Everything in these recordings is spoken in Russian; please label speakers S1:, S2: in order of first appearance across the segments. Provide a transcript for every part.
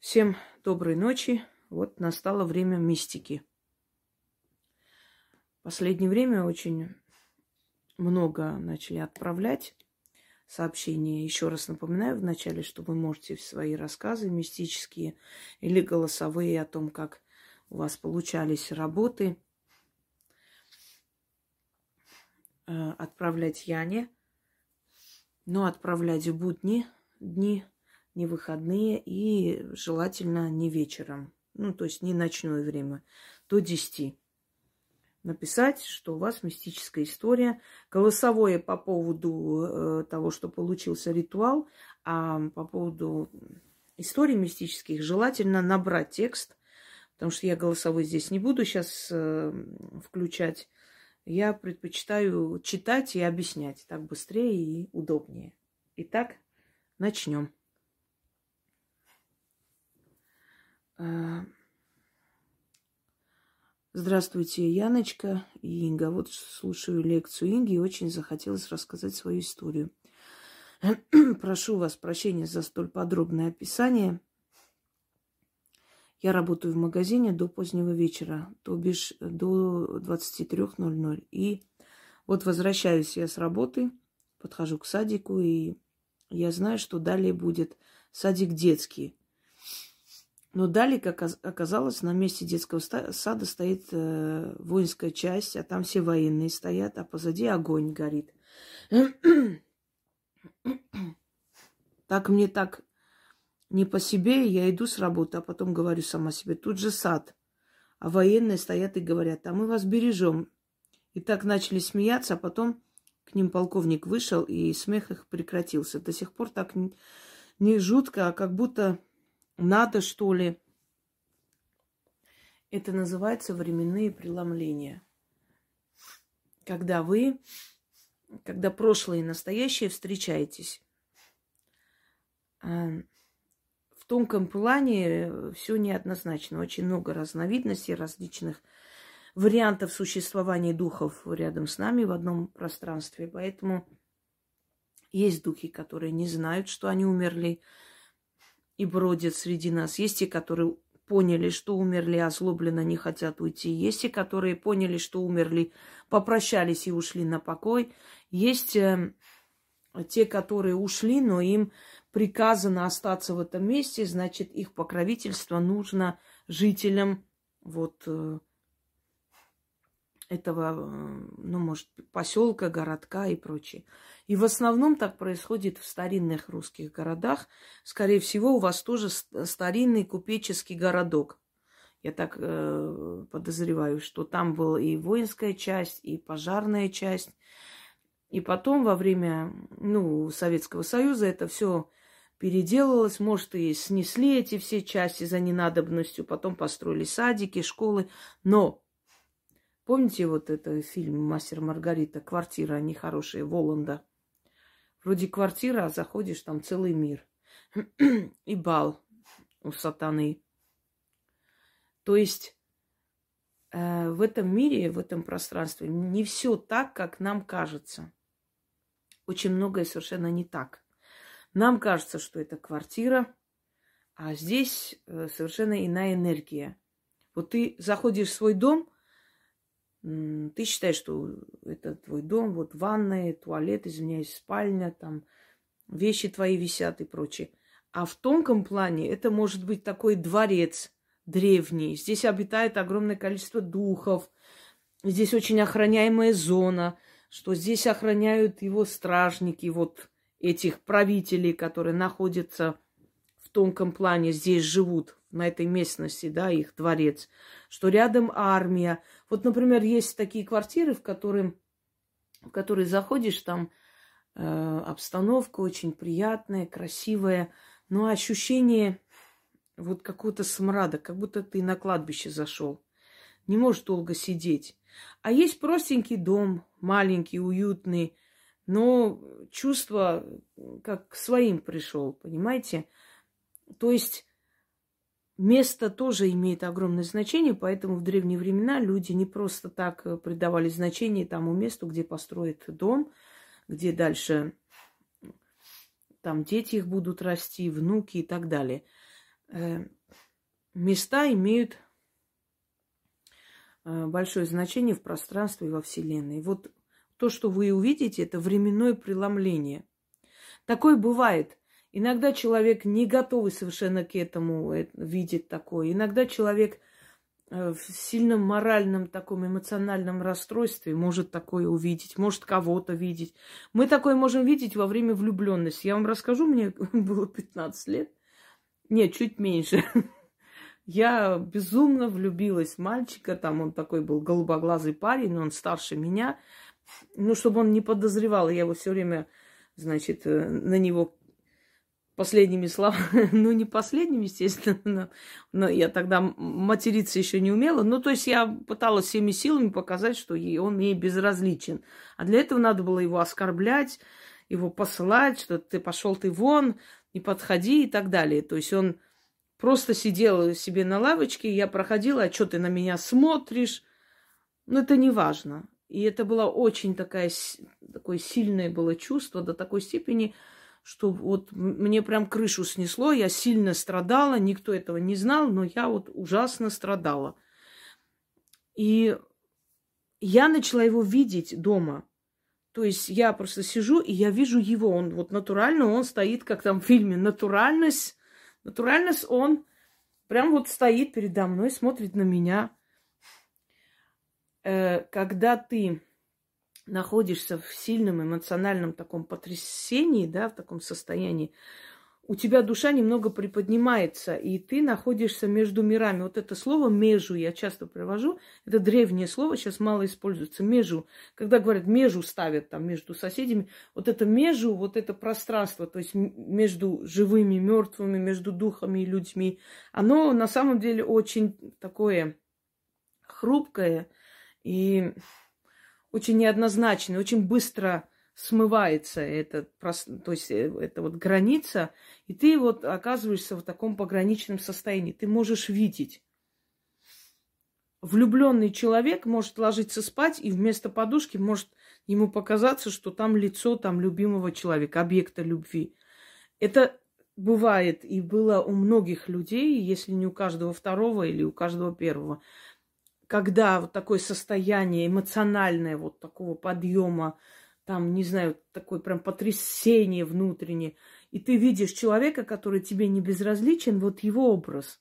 S1: Всем доброй ночи. Вот настало время мистики. Последнее время очень много начали отправлять сообщения. Еще раз напоминаю вначале, что вы можете свои рассказы мистические или голосовые о том, как у вас получались работы, э, отправлять Яне, но отправлять в будни дни – не выходные и желательно не вечером, ну, то есть не ночное время, до 10. Написать, что у вас мистическая история. Голосовое по поводу э, того, что получился ритуал, а по поводу историй мистических желательно набрать текст, потому что я голосовой здесь не буду сейчас э, включать. Я предпочитаю читать и объяснять. Так быстрее и удобнее. Итак, начнем. А, здравствуйте, Яночка и Инга. Вот слушаю лекцию Инги и очень захотелось рассказать свою историю. Прошу вас прощения за столь подробное описание. Я работаю в магазине до позднего вечера, то бишь до 23.00. И вот возвращаюсь я с работы, подхожу к садику, и я знаю, что далее будет садик детский. Но далее, как оказалось, на месте детского сада стоит э, воинская часть, а там все военные стоят, а позади огонь горит. так мне так не по себе, я иду с работы, а потом говорю сама себе, тут же сад. А военные стоят и говорят, а мы вас бережем. И так начали смеяться, а потом к ним полковник вышел, и смех их прекратился. До сих пор так не жутко, а как будто надо, что ли. Это называется временные преломления. Когда вы, когда прошлое и настоящее встречаетесь. А, в тонком плане все неоднозначно. Очень много разновидностей различных вариантов существования духов рядом с нами в одном пространстве. Поэтому есть духи, которые не знают, что они умерли, и бродят среди нас. Есть те, которые поняли, что умерли, озлобленно не хотят уйти. Есть те, которые поняли, что умерли, попрощались и ушли на покой. Есть э, те, которые ушли, но им приказано остаться в этом месте, значит, их покровительство нужно жителям вот э, этого, э, ну, может, поселка, городка и прочее. И в основном так происходит в старинных русских городах. Скорее всего, у вас тоже старинный купеческий городок. Я так э, подозреваю, что там была и воинская часть, и пожарная часть. И потом во время ну, Советского Союза это все переделалось. Может, и снесли эти все части за ненадобностью. Потом построили садики, школы. Но помните вот этот фильм «Мастер Маргарита», «Квартира нехорошая», Воланда? Вроде квартира, а заходишь, там целый мир. И бал у сатаны. То есть э, в этом мире, в этом пространстве не все так, как нам кажется. Очень многое совершенно не так. Нам кажется, что это квартира, а здесь э, совершенно иная энергия. Вот ты заходишь в свой дом – ты считаешь, что это твой дом, вот ванная, туалет, извиняюсь, спальня, там вещи твои висят и прочее. А в тонком плане это может быть такой дворец древний. Здесь обитает огромное количество духов. Здесь очень охраняемая зона, что здесь охраняют его стражники, вот этих правителей, которые находятся в тонком плане, здесь живут на этой местности, да, их дворец, что рядом армия. Вот, например, есть такие квартиры, в которые, в которые заходишь, там э, обстановка очень приятная, красивая, но ощущение вот какого-то смрада, как будто ты на кладбище зашел. Не можешь долго сидеть. А есть простенький дом, маленький, уютный, но чувство как к своим пришел, понимаете? То есть Место тоже имеет огромное значение, поэтому в древние времена люди не просто так э, придавали значение тому месту, где построят дом, где дальше там дети их будут расти, внуки и так далее. э, места имеют э, большое значение в пространстве и во Вселенной. Вот то, что вы увидите, это временное преломление. Такое бывает. Иногда человек не готовый совершенно к этому, э, видит такое. Иногда человек Э, в сильном моральном таком эмоциональном расстройстве может такое увидеть, может кого-то видеть. Мы такое можем видеть во время влюбленности. Я вам расскажу, мне было 15 лет. Нет, чуть меньше. Я безумно влюбилась в мальчика, там он такой был голубоглазый парень, он старше меня. Ну, чтобы он не подозревал, я его все время, значит, э, на него последними словами, ну не последними, естественно, но, я тогда материться еще не умела. Ну, то есть я пыталась всеми силами показать, что он мне безразличен. А для этого надо было его оскорблять, его посылать, что ты пошел ты вон, не подходи и так далее. То есть он просто сидел себе на лавочке, я проходила, а что ты на меня смотришь? Ну, это не важно. И это было очень такая, такое сильное было чувство до такой степени, что вот мне прям крышу снесло, я сильно страдала, никто этого не знал, но я вот ужасно страдала. И я начала его видеть дома. То есть я просто сижу, и я вижу его. Он вот натурально, он стоит, как там в фильме, натуральность. Натуральность, он прям вот стоит передо мной, смотрит на меня. Э, когда ты находишься в сильном эмоциональном таком потрясении, да, в таком состоянии, у тебя душа немного приподнимается, и ты находишься между мирами. Вот это слово «межу» я часто привожу. Это древнее слово, сейчас мало используется. «Межу». Когда говорят «межу» ставят там между соседями, вот это «межу», вот это пространство, то есть между живыми, мертвыми, между духами и людьми, оно на самом деле очень такое хрупкое и очень неоднозначный, очень быстро смывается этот, то есть э, эта вот граница, и ты вот оказываешься в таком пограничном состоянии. Ты можешь видеть. Влюбленный человек может ложиться спать, и вместо подушки может ему показаться, что там лицо там любимого человека, объекта любви. Это бывает и было у многих людей, если не у каждого второго или у каждого первого когда вот такое состояние эмоциональное, вот такого подъема, там, не знаю, такое прям потрясение внутреннее, и ты видишь человека, который тебе не безразличен, вот его образ.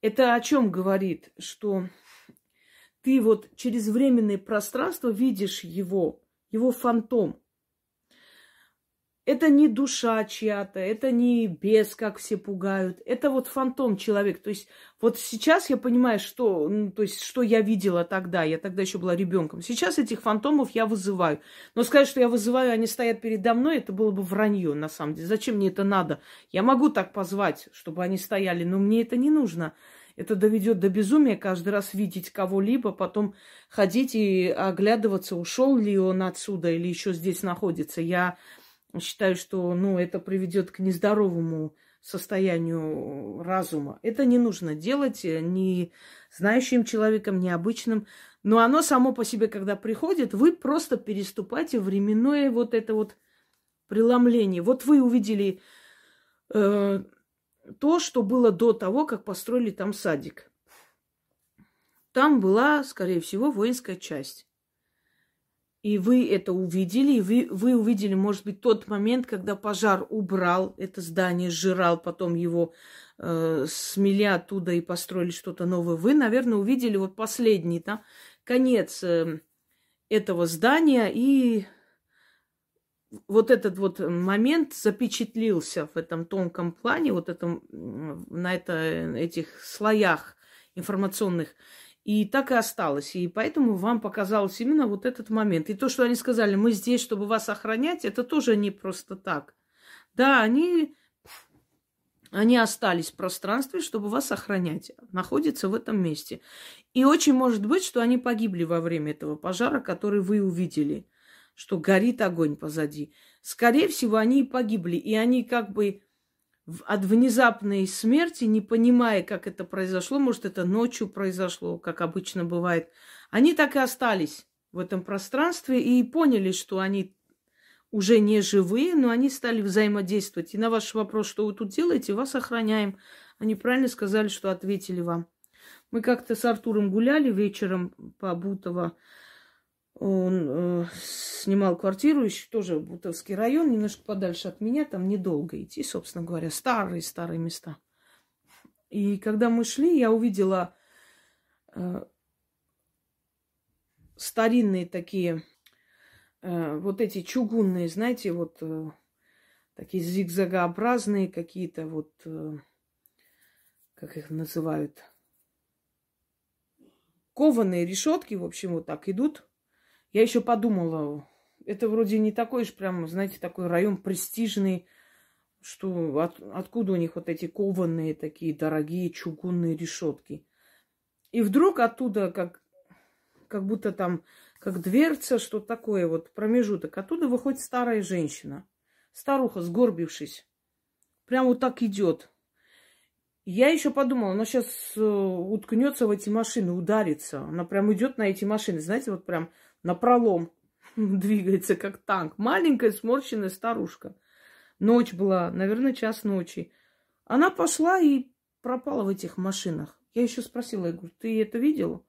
S1: Это о чем говорит? Что ты вот через временное пространство видишь его, его фантом. Это не душа чья-то, это не бес, как все пугают. Это вот фантом человек. То есть вот сейчас я понимаю, что, ну, то есть, что я видела тогда. Я тогда еще была ребенком. Сейчас этих фантомов я вызываю. Но сказать, что я вызываю, они стоят передо мной, это было бы вранье на самом деле. Зачем мне это надо? Я могу так позвать, чтобы они стояли, но мне это не нужно. Это доведет до безумия каждый раз видеть кого-либо, потом ходить и оглядываться, ушел ли он отсюда или еще здесь находится. Я считаю, что ну, это приведет к нездоровому состоянию разума. Это не нужно делать ни знающим человеком, ни обычным. Но оно само по себе, когда приходит, вы просто переступаете временное вот это вот преломление. Вот вы увидели э, то, что было до того, как построили там садик. Там была, скорее всего, воинская часть и вы это увидели, и вы, вы увидели, может быть, тот момент, когда пожар убрал это здание, сжирал, потом его э, смели оттуда и построили что-то новое. Вы, наверное, увидели вот последний, да, конец э, этого здания, и вот этот вот момент запечатлился в этом тонком плане, вот этом, на это, этих слоях информационных. И так и осталось. И поэтому вам показалось именно вот этот момент. И то, что они сказали, мы здесь, чтобы вас охранять, это тоже не просто так. Да, они, они остались в пространстве, чтобы вас охранять. Находятся в этом месте. И очень может быть, что они погибли во время этого пожара, который вы увидели, что горит огонь позади. Скорее всего, они и погибли. И они как бы от внезапной смерти, не понимая, как это произошло, может, это ночью произошло, как обычно бывает, они так и остались в этом пространстве и поняли, что они уже не живые, но они стали взаимодействовать. И на ваш вопрос, что вы тут делаете, вас охраняем. Они правильно сказали, что ответили вам. Мы как-то с Артуром гуляли вечером по Бутово. Он э, снимал квартиру, еще тоже Бутовский район, немножко подальше от меня, там недолго идти, собственно говоря, старые-старые места. И когда мы шли, я увидела э, старинные такие, э, вот эти чугунные, знаете, вот э, такие зигзагообразные какие-то вот, э, как их называют, кованые решетки, в общем, вот так идут. Я еще подумала, это вроде не такой уж прям, знаете, такой район престижный, что от, откуда у них вот эти кованые такие дорогие чугунные решетки. И вдруг оттуда, как, как будто там, как дверца, что такое, вот промежуток, оттуда выходит старая женщина. Старуха, сгорбившись. Прям вот так идет. Я еще подумала, она сейчас э, уткнется в эти машины, ударится. Она прям идет на эти машины, знаете, вот прям на пролом двигается, как танк. Маленькая сморщенная старушка. Ночь была, наверное, час ночи. Она пошла и пропала в этих машинах. Я еще спросила, я говорю, ты это видел?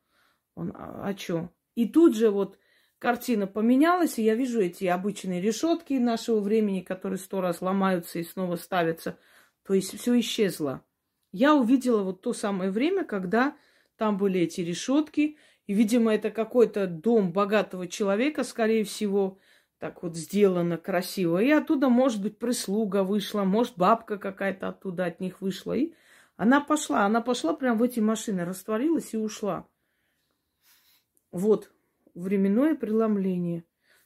S1: Он, а, а что? И тут же вот картина поменялась, и я вижу эти обычные решетки нашего времени, которые сто раз ломаются и снова ставятся. То есть все исчезло. Я увидела вот то самое время, когда там были эти решетки, и, видимо, это какой-то дом богатого человека, скорее всего, так вот сделано красиво. И оттуда, может быть, прислуга вышла, может, бабка какая-то оттуда от них вышла. И она пошла, она пошла прямо в эти машины, растворилась и ушла. Вот, временное преломление.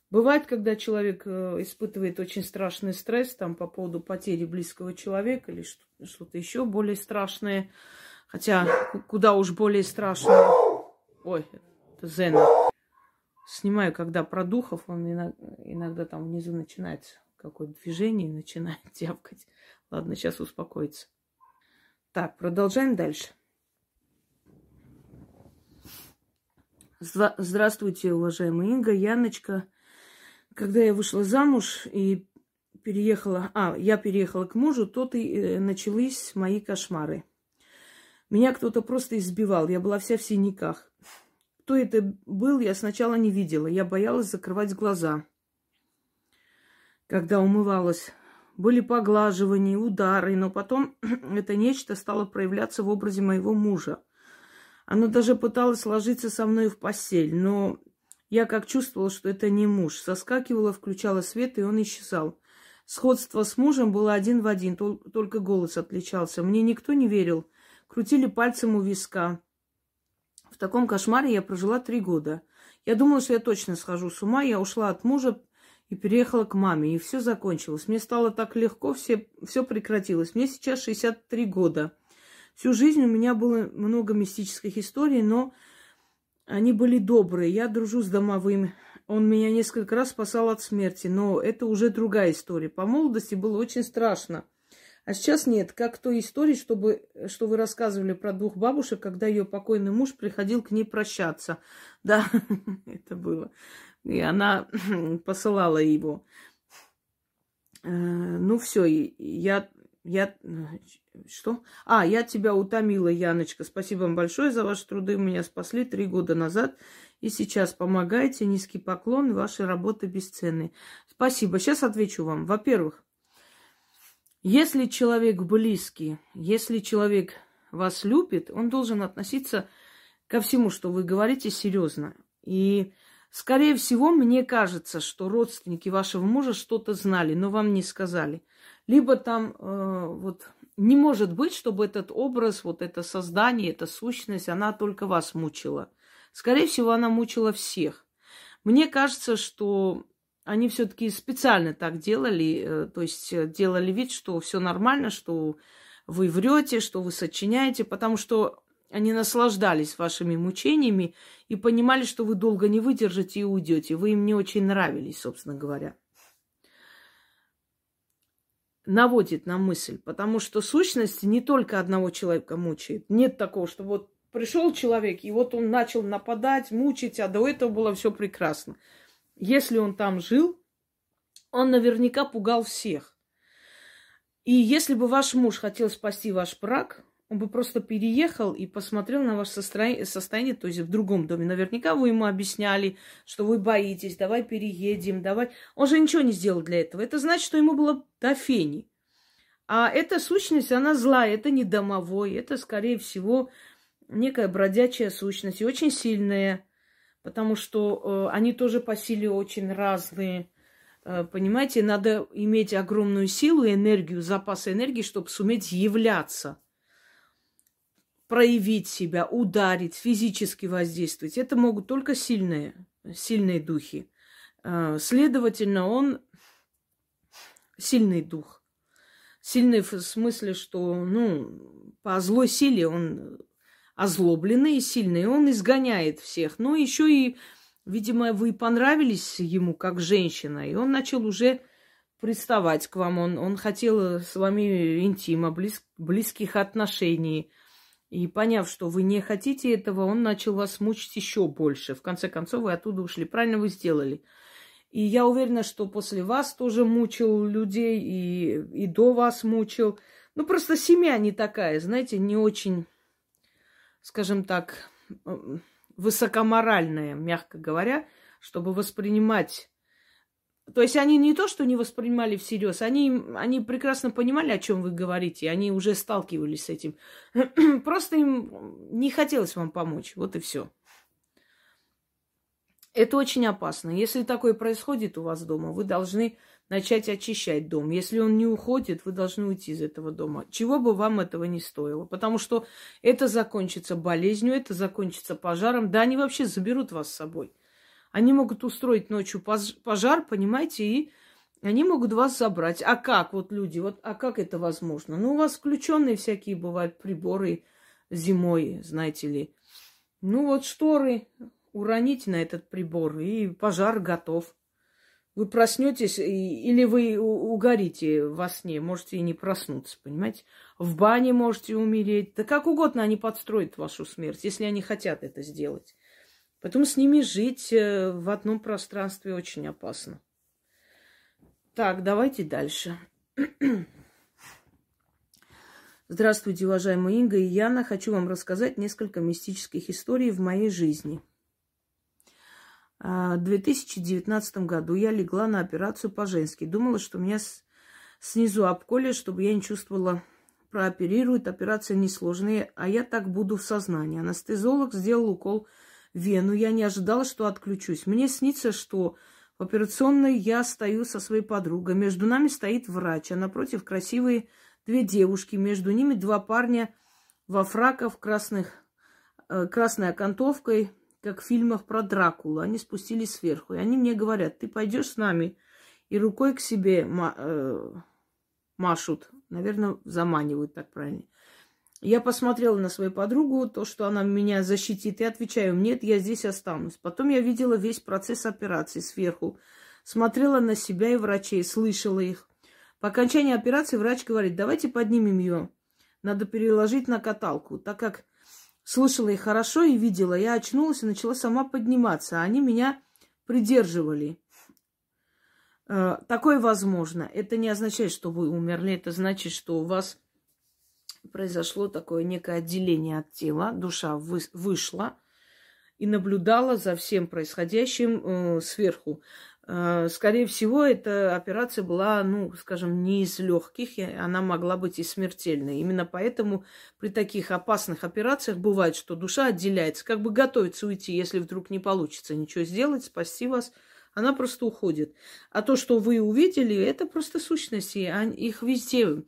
S1: Бывает, когда человек э, испытывает очень страшный стресс там по поводу потери близкого человека или что-то еще более страшное. Хотя куда уж более страшное. Ой, это Зена. Снимаю, когда про духов, он иногда, иногда там внизу начинается какое-то движение и начинает тявкать. Ладно, сейчас успокоится. Так, продолжаем дальше. Здравствуйте, уважаемая Инга, Яночка. Когда я вышла замуж и переехала, а, я переехала к мужу, то и э, начались мои кошмары. Меня кто-то просто избивал, я была вся в синяках. Кто это был, я сначала не видела. Я боялась закрывать глаза. Когда умывалась, были поглаживания, удары, но потом это нечто стало проявляться в образе моего мужа. Оно даже пыталось ложиться со мной в постель, но я как чувствовала, что это не муж. Соскакивала, включала свет, и он исчезал. Сходство с мужем было один в один, только голос отличался. Мне никто не верил. Крутили пальцем у виска. В таком кошмаре я прожила три года. Я думала, что я точно схожу с ума. Я ушла от мужа и переехала к маме. И все закончилось. Мне стало так легко, все, все прекратилось. Мне сейчас 63 года. Всю жизнь у меня было много мистических историй, но они были добрые. Я дружу с домовым. Он меня несколько раз спасал от смерти, но это уже другая история. По молодости было очень страшно. А сейчас нет, как той истории, чтобы, что вы рассказывали про двух бабушек, когда ее покойный муж приходил к ней прощаться. Да, это было. И она посылала его. Э, ну все, я, я, что? А, я тебя утомила, Яночка. Спасибо вам большое за ваши труды. Меня спасли три года назад. И сейчас помогаете. Низкий поклон. Ваши работы бесценны. Спасибо. Сейчас отвечу вам. Во-первых, если человек близкий, если человек вас любит, он должен относиться ко всему, что вы говорите, серьезно. И, скорее всего, мне кажется, что родственники вашего мужа что-то знали, но вам не сказали. Либо там э, вот не может быть, чтобы этот образ, вот это создание, эта сущность, она только вас мучила. Скорее всего, она мучила всех. Мне кажется, что они все-таки специально так делали, э, то есть э, делали вид, что все нормально, что вы врете, что вы сочиняете, потому что они наслаждались вашими мучениями и понимали, что вы долго не выдержите и уйдете. Вы им не очень нравились, собственно говоря. Наводит на мысль, потому что сущность не только одного человека мучает. Нет такого, что вот пришел человек, и вот он начал нападать, мучить, а до этого было все прекрасно. Если он там жил, он наверняка пугал всех. И если бы ваш муж хотел спасти ваш брак, он бы просто переехал и посмотрел на ваше состояние, то есть в другом доме. Наверняка вы ему объясняли, что вы боитесь, давай переедем, давай. Он же ничего не сделал для этого. Это значит, что ему было до фени. А эта сущность, она злая, это не домовой, это, скорее всего, некая бродячая сущность, и очень сильная, потому что э, они тоже по силе очень разные. Э, понимаете, надо иметь огромную силу, энергию, запас энергии, чтобы суметь являться проявить себя, ударить, физически воздействовать. Это могут только сильные, сильные духи. А, следовательно, он сильный дух. Сильный в смысле, что, ну, по злой силе он озлобленный и сильный, он изгоняет всех. Но еще и, видимо, вы понравились ему как женщина, и он начал уже приставать к вам. Он, он хотел с вами интима, близ, близких отношений. И поняв, что вы не хотите этого, он начал вас мучить еще больше. В конце концов, вы оттуда ушли. Правильно вы сделали. И я уверена, что после вас тоже мучил людей, и, и до вас мучил. Ну, просто семья не такая, знаете, не очень, скажем так, высокоморальная, мягко говоря, чтобы воспринимать то есть они не то, что не воспринимали всерьез, они, они прекрасно понимали, о чем вы говорите, они уже сталкивались с этим. Просто им не хотелось вам помочь. Вот и все. Это очень опасно. Если такое происходит у вас дома, вы должны начать очищать дом. Если он не уходит, вы должны уйти из этого дома. Чего бы вам этого не стоило. Потому что это закончится болезнью, это закончится пожаром. Да, они вообще заберут вас с собой. Они могут устроить ночью пожар, понимаете, и они могут вас забрать. А как вот люди, вот, а как это возможно? Ну, у вас включенные всякие бывают приборы зимой, знаете ли. Ну, вот шторы уроните на этот прибор, и пожар готов. Вы проснетесь, или вы угорите во сне, можете и не проснуться, понимаете? В бане можете умереть. Да как угодно они подстроят вашу смерть, если они хотят это сделать. Поэтому с ними жить э, в одном пространстве очень опасно. Так, давайте дальше. Здравствуйте, уважаемые Инга и Яна. Хочу вам рассказать несколько мистических историй в моей жизни. А, в 2019 году я легла на операцию по-женски. Думала, что меня снизу обколят, чтобы я не чувствовала прооперируют. Операция несложная, а я так буду в сознании. Анестезиолог сделал укол вену. Я не ожидала, что отключусь. Мне снится, что в операционной я стою со своей подругой. Между нами стоит врач, а напротив красивые две девушки. Между ними два парня во фраках, красных, э, красной окантовкой, как в фильмах про Дракулу. Они спустились сверху. И они мне говорят, ты пойдешь с нами? И рукой к себе ма- э, машут. Наверное, заманивают, так правильно. Я посмотрела на свою подругу, то, что она меня защитит, и отвечаю, нет, я здесь останусь. Потом я видела весь процесс операции сверху, смотрела на себя и врачей, слышала их. По окончании операции врач говорит, давайте поднимем ее. Надо переложить на каталку, так как слышала их хорошо и видела. Я очнулась и начала сама подниматься, а они меня придерживали. Э, такое возможно. Это не означает, что вы умерли, это значит, что у вас произошло такое некое отделение от тела, душа вы, вышла и наблюдала за всем происходящим э, сверху. Э, скорее всего, эта операция была, ну, скажем, не из легких, и она могла быть и смертельной. Именно поэтому при таких опасных операциях бывает, что душа отделяется, как бы готовится уйти, если вдруг не получится ничего сделать, спасти вас, она просто уходит. А то, что вы увидели, это просто сущности, их везде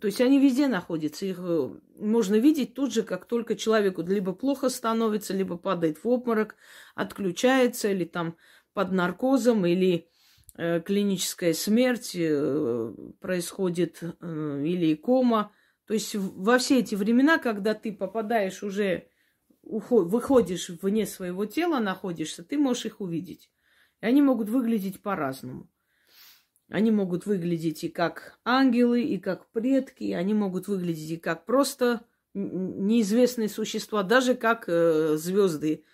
S1: то есть они везде находятся. Их э, можно видеть тут же, как только человеку либо плохо становится, либо падает в обморок, отключается, или там под наркозом, или э, клиническая смерть э, происходит, э, или кома. То есть во все эти времена, когда ты попадаешь уже, выходишь вне своего тела, находишься, ты можешь их увидеть. И они могут выглядеть по-разному. Они могут выглядеть и как ангелы, и как предки, они могут выглядеть и как просто неизвестные существа, даже как звезды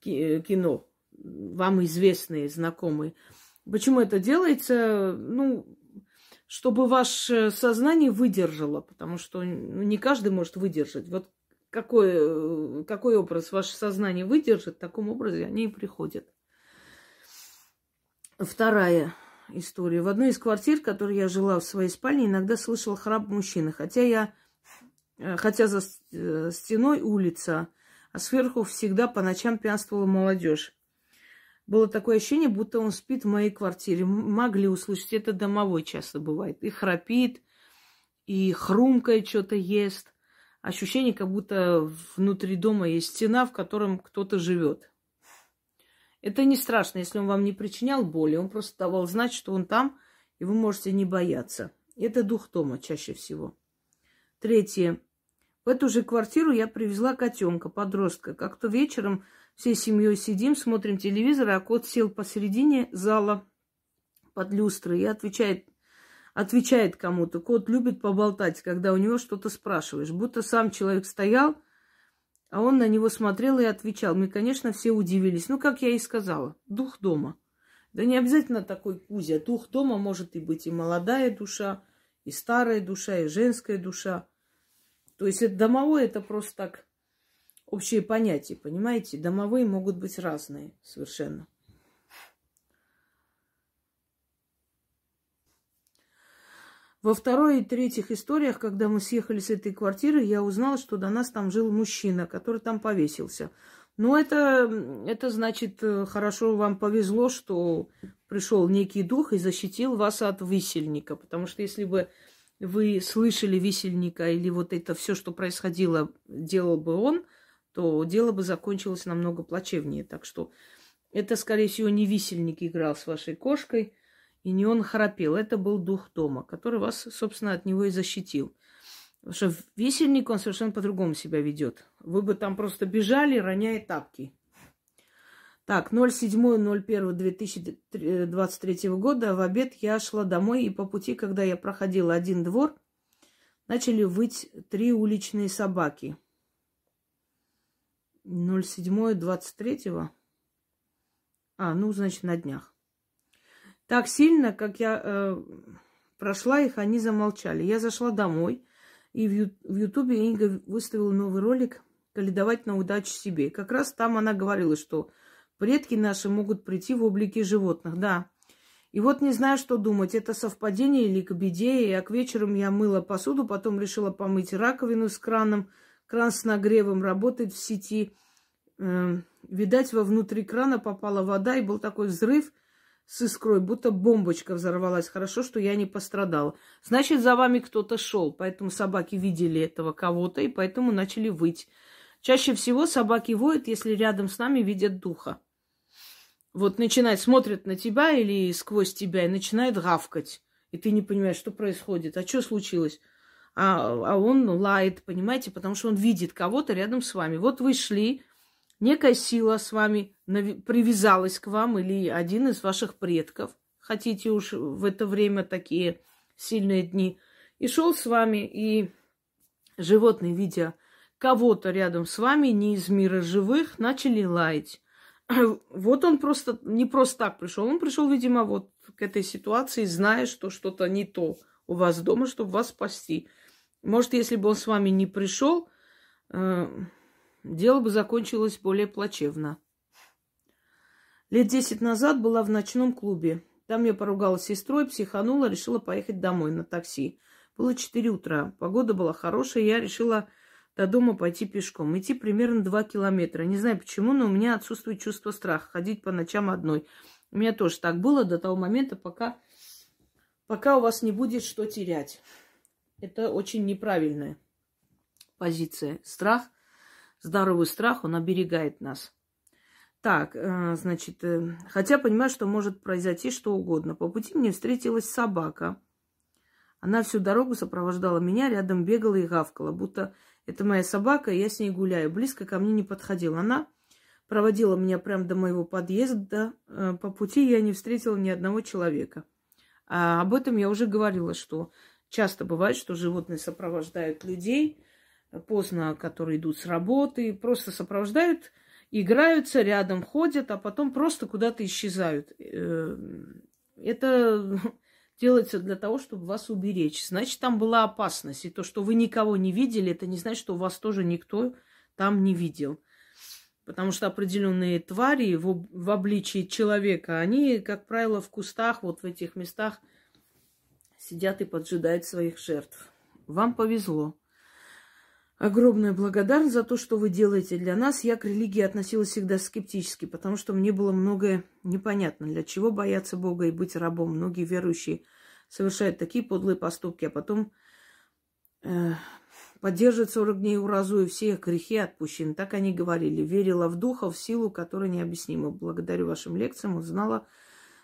S1: кино, вам известные, знакомые. Почему это делается? Ну, чтобы ваше сознание выдержало, потому что ну, не каждый может выдержать. Вот какой, какой образ ваше сознание выдержит, в таком образе они и приходят. Вторая история. В одной из квартир, в которой я жила в своей спальне, иногда слышала храп мужчины. Хотя я, э, хотя за э, стеной улица, а сверху всегда по ночам пьянствовала молодежь. Было такое ощущение, будто он спит в моей квартире. Могли услышать, это домовой часто бывает. И храпит, и хрумкает, что-то ест. Ощущение, как будто внутри дома есть стена, в котором кто-то живет. Это не страшно, если он вам не причинял боли, он просто давал знать, что он там, и вы можете не бояться. Это дух дома чаще всего. Третье. В эту же квартиру я привезла котенка, подростка. Как-то вечером всей семьей сидим, смотрим телевизор, а кот сел посередине зала под люстрой и отвечает, отвечает кому-то. Кот любит поболтать, когда у него что-то спрашиваешь. Будто сам человек стоял, а он на него смотрел и отвечал. Мы, конечно, все удивились. Ну, как я и сказала, дух дома. Да не обязательно такой Кузя. Дух дома может и быть и молодая душа, и старая душа, и женская душа. То есть это домовое, это просто так общее понятие, понимаете? Домовые могут быть разные совершенно. Во второй и третьих историях, когда мы съехали с этой квартиры, я узнала, что до нас там жил мужчина, который там повесился. Но это, это значит, э, хорошо вам повезло, что пришел некий дух и защитил вас от висельника. Потому что если бы вы слышали висельника или вот это все, что происходило, делал бы он, то дело бы закончилось намного плачевнее. Так что это, скорее всего, не висельник играл с вашей кошкой – и не он храпел. Это был дух дома, который вас, собственно, от него и защитил. Потому что висельник, он совершенно по-другому себя ведет. Вы бы там просто бежали, роняя тапки. Так, 07.01.2023 года в обед я шла домой, и по пути, когда я проходила один двор, начали выть три уличные собаки. 07.23. А, ну, значит, на днях. Так сильно, как я э, прошла их, они замолчали. Я зашла домой, и в, Ютубе Инга выставила новый ролик «Каледовать на удачу себе». Как раз там она говорила, что предки наши могут прийти в облике животных. Да. И вот не знаю, что думать, это совпадение или к беде. И к вечером я мыла посуду, потом решила помыть раковину с краном. Кран с нагревом работает в сети. Э, видать, во внутри крана попала вода, и был такой взрыв – с искрой, будто бомбочка взорвалась. Хорошо, что я не пострадала. Значит, за вами кто-то шел, поэтому собаки видели этого кого-то, и поэтому начали выть. Чаще всего собаки воют, если рядом с нами видят духа. Вот начинает, смотрят на тебя или сквозь тебя и начинает гавкать. И ты не понимаешь, что происходит. А что случилось? А, а он лает, понимаете, потому что он видит кого-то рядом с вами. Вот вы шли, некая сила с вами привязалась к вам или один из ваших предков, хотите уж в это время такие сильные дни, и шел с вами, и животные, видя кого-то рядом с вами, не из мира живых, начали лаять. Вот он просто, не просто так пришел, он пришел, видимо, вот к этой ситуации, зная, что что-то не то у вас дома, чтобы вас спасти. Может, если бы он с вами не пришел, э, дело бы закончилось более плачевно. Лет десять назад была в ночном клубе. Там я поругалась с сестрой, психанула, решила поехать домой на такси. Было четыре утра. Погода была хорошая, я решила до дома пойти пешком. Идти примерно два километра. Не знаю почему, но у меня отсутствует чувство страха. Ходить по ночам одной. У меня тоже так было до того момента, пока, пока у вас не будет что терять. Это очень неправильная позиция. Страх здоровый страх, он оберегает нас. Так, э, значит, э, хотя понимаю, что может произойти что угодно. По пути мне встретилась собака. Она всю дорогу сопровождала меня, рядом бегала и гавкала, будто это моя собака, я с ней гуляю. Близко ко мне не подходила. Она проводила меня прямо до моего подъезда. Э, по пути я не встретила ни одного человека. А об этом я уже говорила, что часто бывает, что животные сопровождают людей, поздно, которые идут с работы, просто сопровождают, играются, рядом ходят, а потом просто куда-то исчезают. Э, это делается для того, чтобы вас уберечь. Значит, там была опасность. И то, что вы никого не видели, это не значит, что вас тоже никто там не видел. Потому что определенные твари в, в обличии человека, они, как правило, в кустах, вот в этих местах сидят и поджидают своих жертв. Вам повезло. Огромная благодарность за то, что вы делаете для нас. Я к религии относилась всегда скептически, потому что мне было многое непонятно. Для чего бояться Бога и быть рабом? Многие верующие совершают такие подлые поступки, а потом э, поддерживают 40 дней уразу и все их грехи отпущены. Так они говорили. Верила в духа, в силу, которая необъяснима. Благодарю вашим лекциям узнала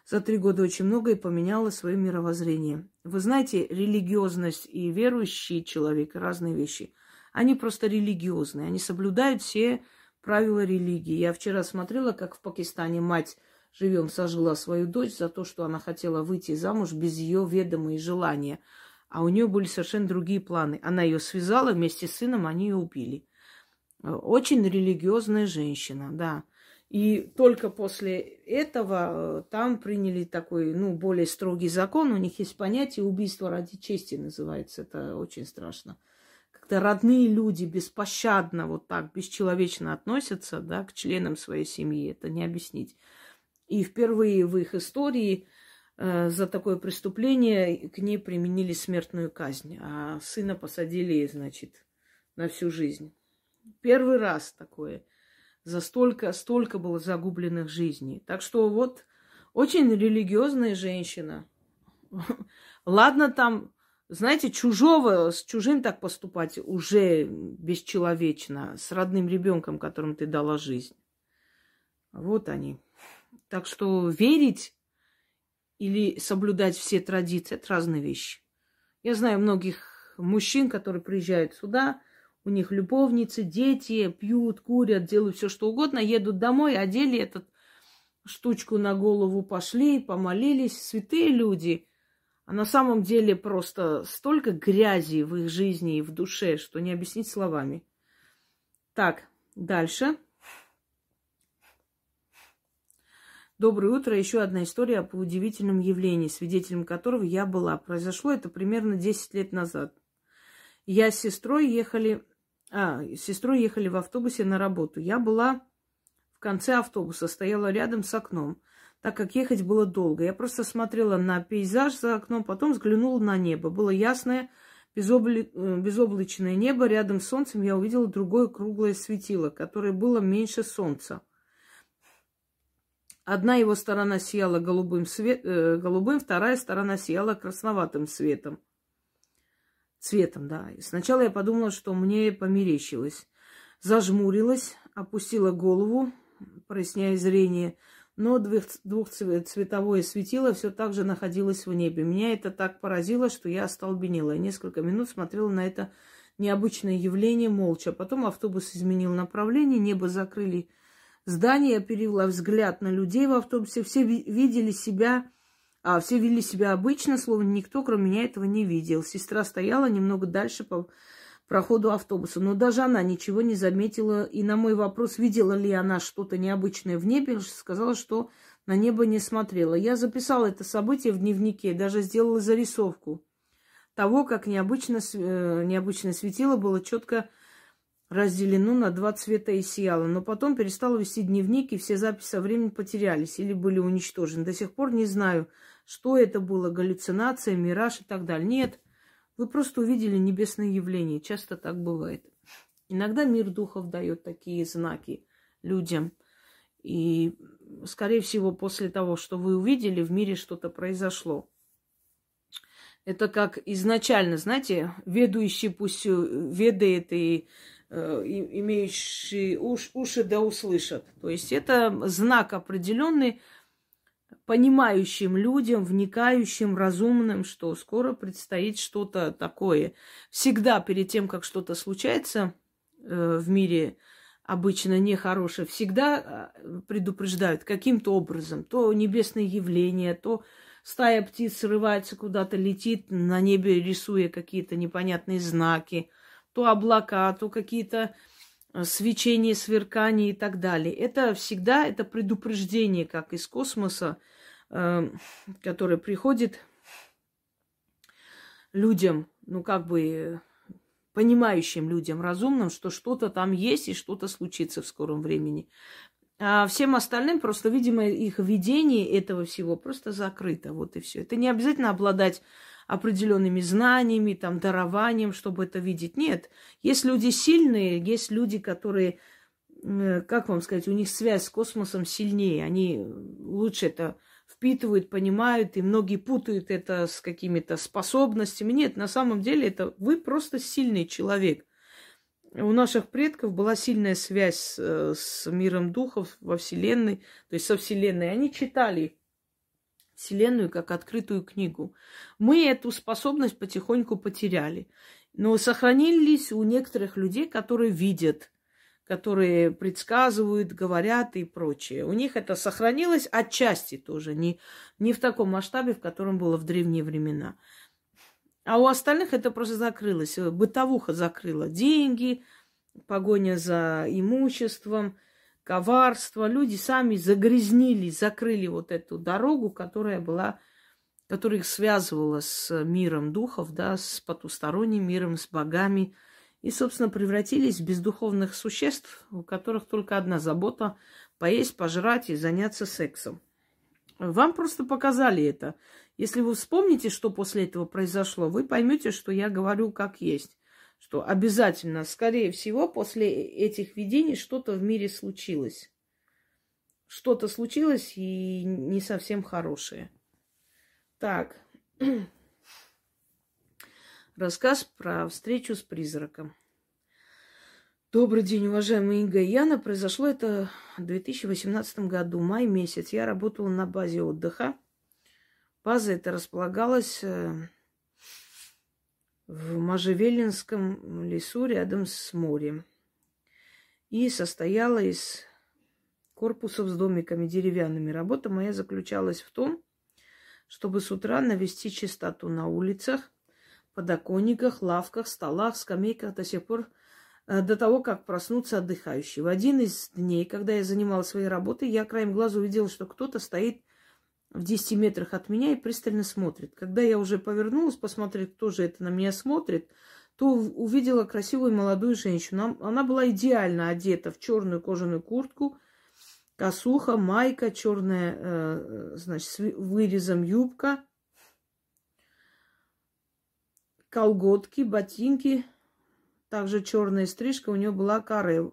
S1: за три года очень много и поменяла свое мировоззрение. Вы знаете, религиозность и верующий человек – разные вещи – они просто религиозные, они соблюдают все правила религии. Я вчера смотрела, как в Пакистане мать живем сожгла свою дочь за то, что она хотела выйти замуж без ее ведома и желания. А у нее были совершенно другие планы. Она ее связала вместе с сыном, они ее убили. Очень религиозная женщина, да. И только после этого э, там приняли такой, ну, более строгий закон. У них есть понятие убийство ради чести называется. Это очень страшно как-то родные люди беспощадно, вот так, бесчеловечно относятся, да, к членам своей семьи, это не объяснить. И впервые в их истории э, за такое преступление к ней применили смертную казнь, а сына посадили, значит, на всю жизнь. Первый раз такое. За столько, столько было загубленных жизней. Так что вот очень религиозная женщина. Ладно, там знаете, чужого, с чужим так поступать уже бесчеловечно, с родным ребенком, которому ты дала жизнь. Вот они. Так что верить или соблюдать все традиции – это разные вещи. Я знаю многих мужчин, которые приезжают сюда, у них любовницы, дети, пьют, курят, делают все что угодно, едут домой, одели этот штучку на голову, пошли, помолились. Святые люди – а на самом деле просто столько грязи в их жизни и в душе, что не объяснить словами. Так, дальше. Доброе утро. Еще одна история об удивительном явлении, свидетелем которого я была. Произошло это примерно 10 лет назад. Я с сестрой ехали, а, с сестрой ехали в автобусе на работу. Я была в конце автобуса, стояла рядом с окном так как ехать было долго. Я просто смотрела на пейзаж за окном, потом взглянула на небо. Было ясное, безобли... Э, безоблачное небо. Рядом с солнцем я увидела другое круглое светило, которое было меньше солнца. Одна его сторона сияла голубым, свет... э, голубым, вторая сторона сияла красноватым светом. Цветом, да. И сначала я подумала, что мне померещилось. Зажмурилась, опустила голову, проясняя зрение – но двухцветовое светило все так же находилось в небе. Меня это так поразило, что я остолбенела. Я несколько минут смотрела на это необычное явление молча. Потом автобус изменил направление, небо закрыли здание, я перевела взгляд на людей в автобусе. Все видели себя, а все вели себя обычно, словно никто, кроме меня, этого не видел. Сестра стояла немного дальше по проходу автобуса. Но даже она ничего не заметила. И на мой вопрос, видела ли она что-то необычное в небе, сказала, что на небо не смотрела. Я записала это событие в дневнике, даже сделала зарисовку того, как необычно, э, необычное светило было четко разделено на два цвета и сияло. Но потом перестала вести дневник, и все записи со временем потерялись или были уничтожены. До сих пор не знаю, что это было, галлюцинация, мираж и так далее. Нет, вы просто увидели небесное явление. Часто так бывает. Иногда мир духов дает такие знаки людям. И, скорее всего, после того, что вы увидели, в мире что-то произошло. Это как изначально, знаете, ведущий пусть ведает и э, имеющие уш, уши да услышат. То есть это знак определенный, понимающим людям, вникающим, разумным, что скоро предстоит что-то такое. Всегда перед тем, как что-то случается э, в мире, обычно нехорошее, всегда э, предупреждают каким-то образом. То небесное явление, то стая птиц срывается куда-то, летит на небе, рисуя какие-то непонятные знаки, то облака, то какие-то э, свечения, сверкания и так далее. Это всегда это предупреждение, как из космоса, который приходит людям, ну как бы понимающим людям, разумным, что что-то там есть и что-то случится в скором времени. А всем остальным просто, видимо, их видение этого всего просто закрыто. Вот и все. Это не обязательно обладать определенными знаниями, там, дарованием, чтобы это видеть. Нет. Есть люди сильные, есть люди, которые, как вам сказать, у них связь с космосом сильнее. Они лучше это впитывают, понимают, и многие путают это с какими-то способностями. Нет, на самом деле это вы просто сильный человек. У наших предков была сильная связь с, с миром духов во Вселенной, то есть со Вселенной. Они читали Вселенную как открытую книгу. Мы эту способность потихоньку потеряли. Но сохранились у некоторых людей, которые видят которые предсказывают, говорят и прочее. У них это сохранилось отчасти тоже, не, не в таком масштабе, в котором было в древние времена. А у остальных это просто закрылось. Бытовуха закрыла деньги, погоня за имуществом, коварство. Люди сами загрязнили, закрыли вот эту дорогу, которая была, которая их связывала с миром духов, да, с потусторонним миром, с богами – и, собственно, превратились в бездуховных существ, у которых только одна забота – поесть, пожрать и заняться сексом. Вам просто показали это. Если вы вспомните, что после этого произошло, вы поймете, что я говорю как есть. Что обязательно, скорее всего, после этих видений что-то в мире случилось. Что-то случилось и не совсем хорошее. Так. Рассказ про встречу с призраком. Добрый день, уважаемая Инга и Яна. Произошло это в 2018 году, май месяц. Я работала на базе отдыха. База эта располагалась э, в Можжевелинском лесу рядом с морем. И состояла из корпусов с домиками деревянными. Работа моя заключалась в том, чтобы с утра навести чистоту на улицах, подоконниках, лавках, столах, скамейках до сих пор, э, до того, как проснуться отдыхающий. В один из дней, когда я занималась своей работой, я краем глаза увидела, что кто-то стоит в 10 метрах от меня и пристально смотрит. Когда я уже повернулась посмотреть, кто же это на меня смотрит, то увидела красивую молодую женщину. Она была идеально одета в черную кожаную куртку, косуха, майка, черная, э, значит, с вырезом юбка, колготки, ботинки, также черная стрижка, у нее была каре,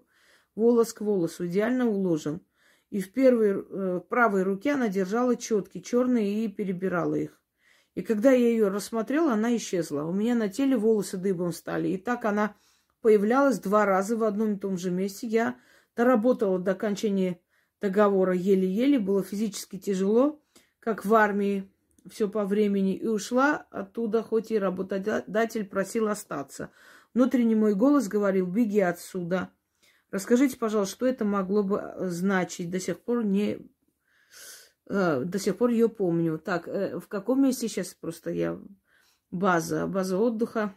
S1: волос к волосу, идеально уложен. И в первой, э, правой руке она держала четки черные и перебирала их. И когда я ее рассмотрела, она исчезла. У меня на теле волосы дыбом стали. И так она появлялась два раза в одном и том же месте. Я доработала до окончания договора еле-еле. Было физически тяжело, как в армии все по времени и ушла оттуда, хоть и работодатель просил остаться. Внутренний мой голос говорил, беги отсюда. Расскажите, пожалуйста, что это могло бы э, значить? До сих пор не... Э, до сих пор ее помню. Так, э, в каком месте сейчас просто я... База, база отдыха.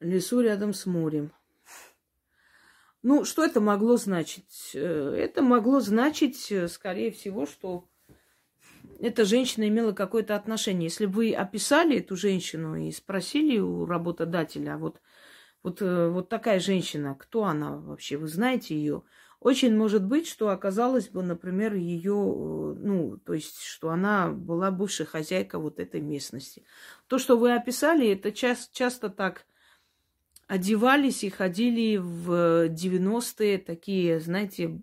S1: Лесу рядом с морем. Ну, что это могло значить? Это могло значить, скорее всего, что эта женщина имела какое-то отношение. Если бы вы описали эту женщину и спросили у работодателя, вот, вот, э, вот такая женщина, кто она вообще, вы знаете ее, очень может быть, что оказалось бы, например, ее, э, ну, то есть, что она была бывшая хозяйка вот этой местности. То, что вы описали, это ча- часто так одевались и ходили в 90-е такие, знаете,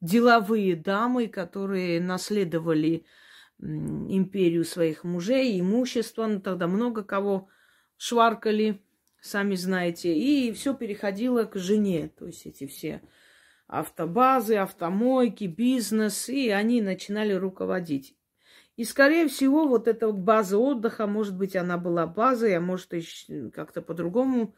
S1: деловые дамы, которые наследовали империю своих мужей, имущество, ну тогда много кого шваркали, сами знаете, и все переходило к жене, то есть эти все автобазы, автомойки, бизнес, и они начинали руководить. И, скорее всего, вот эта база отдыха, может быть, она была базой, а может, как-то по-другому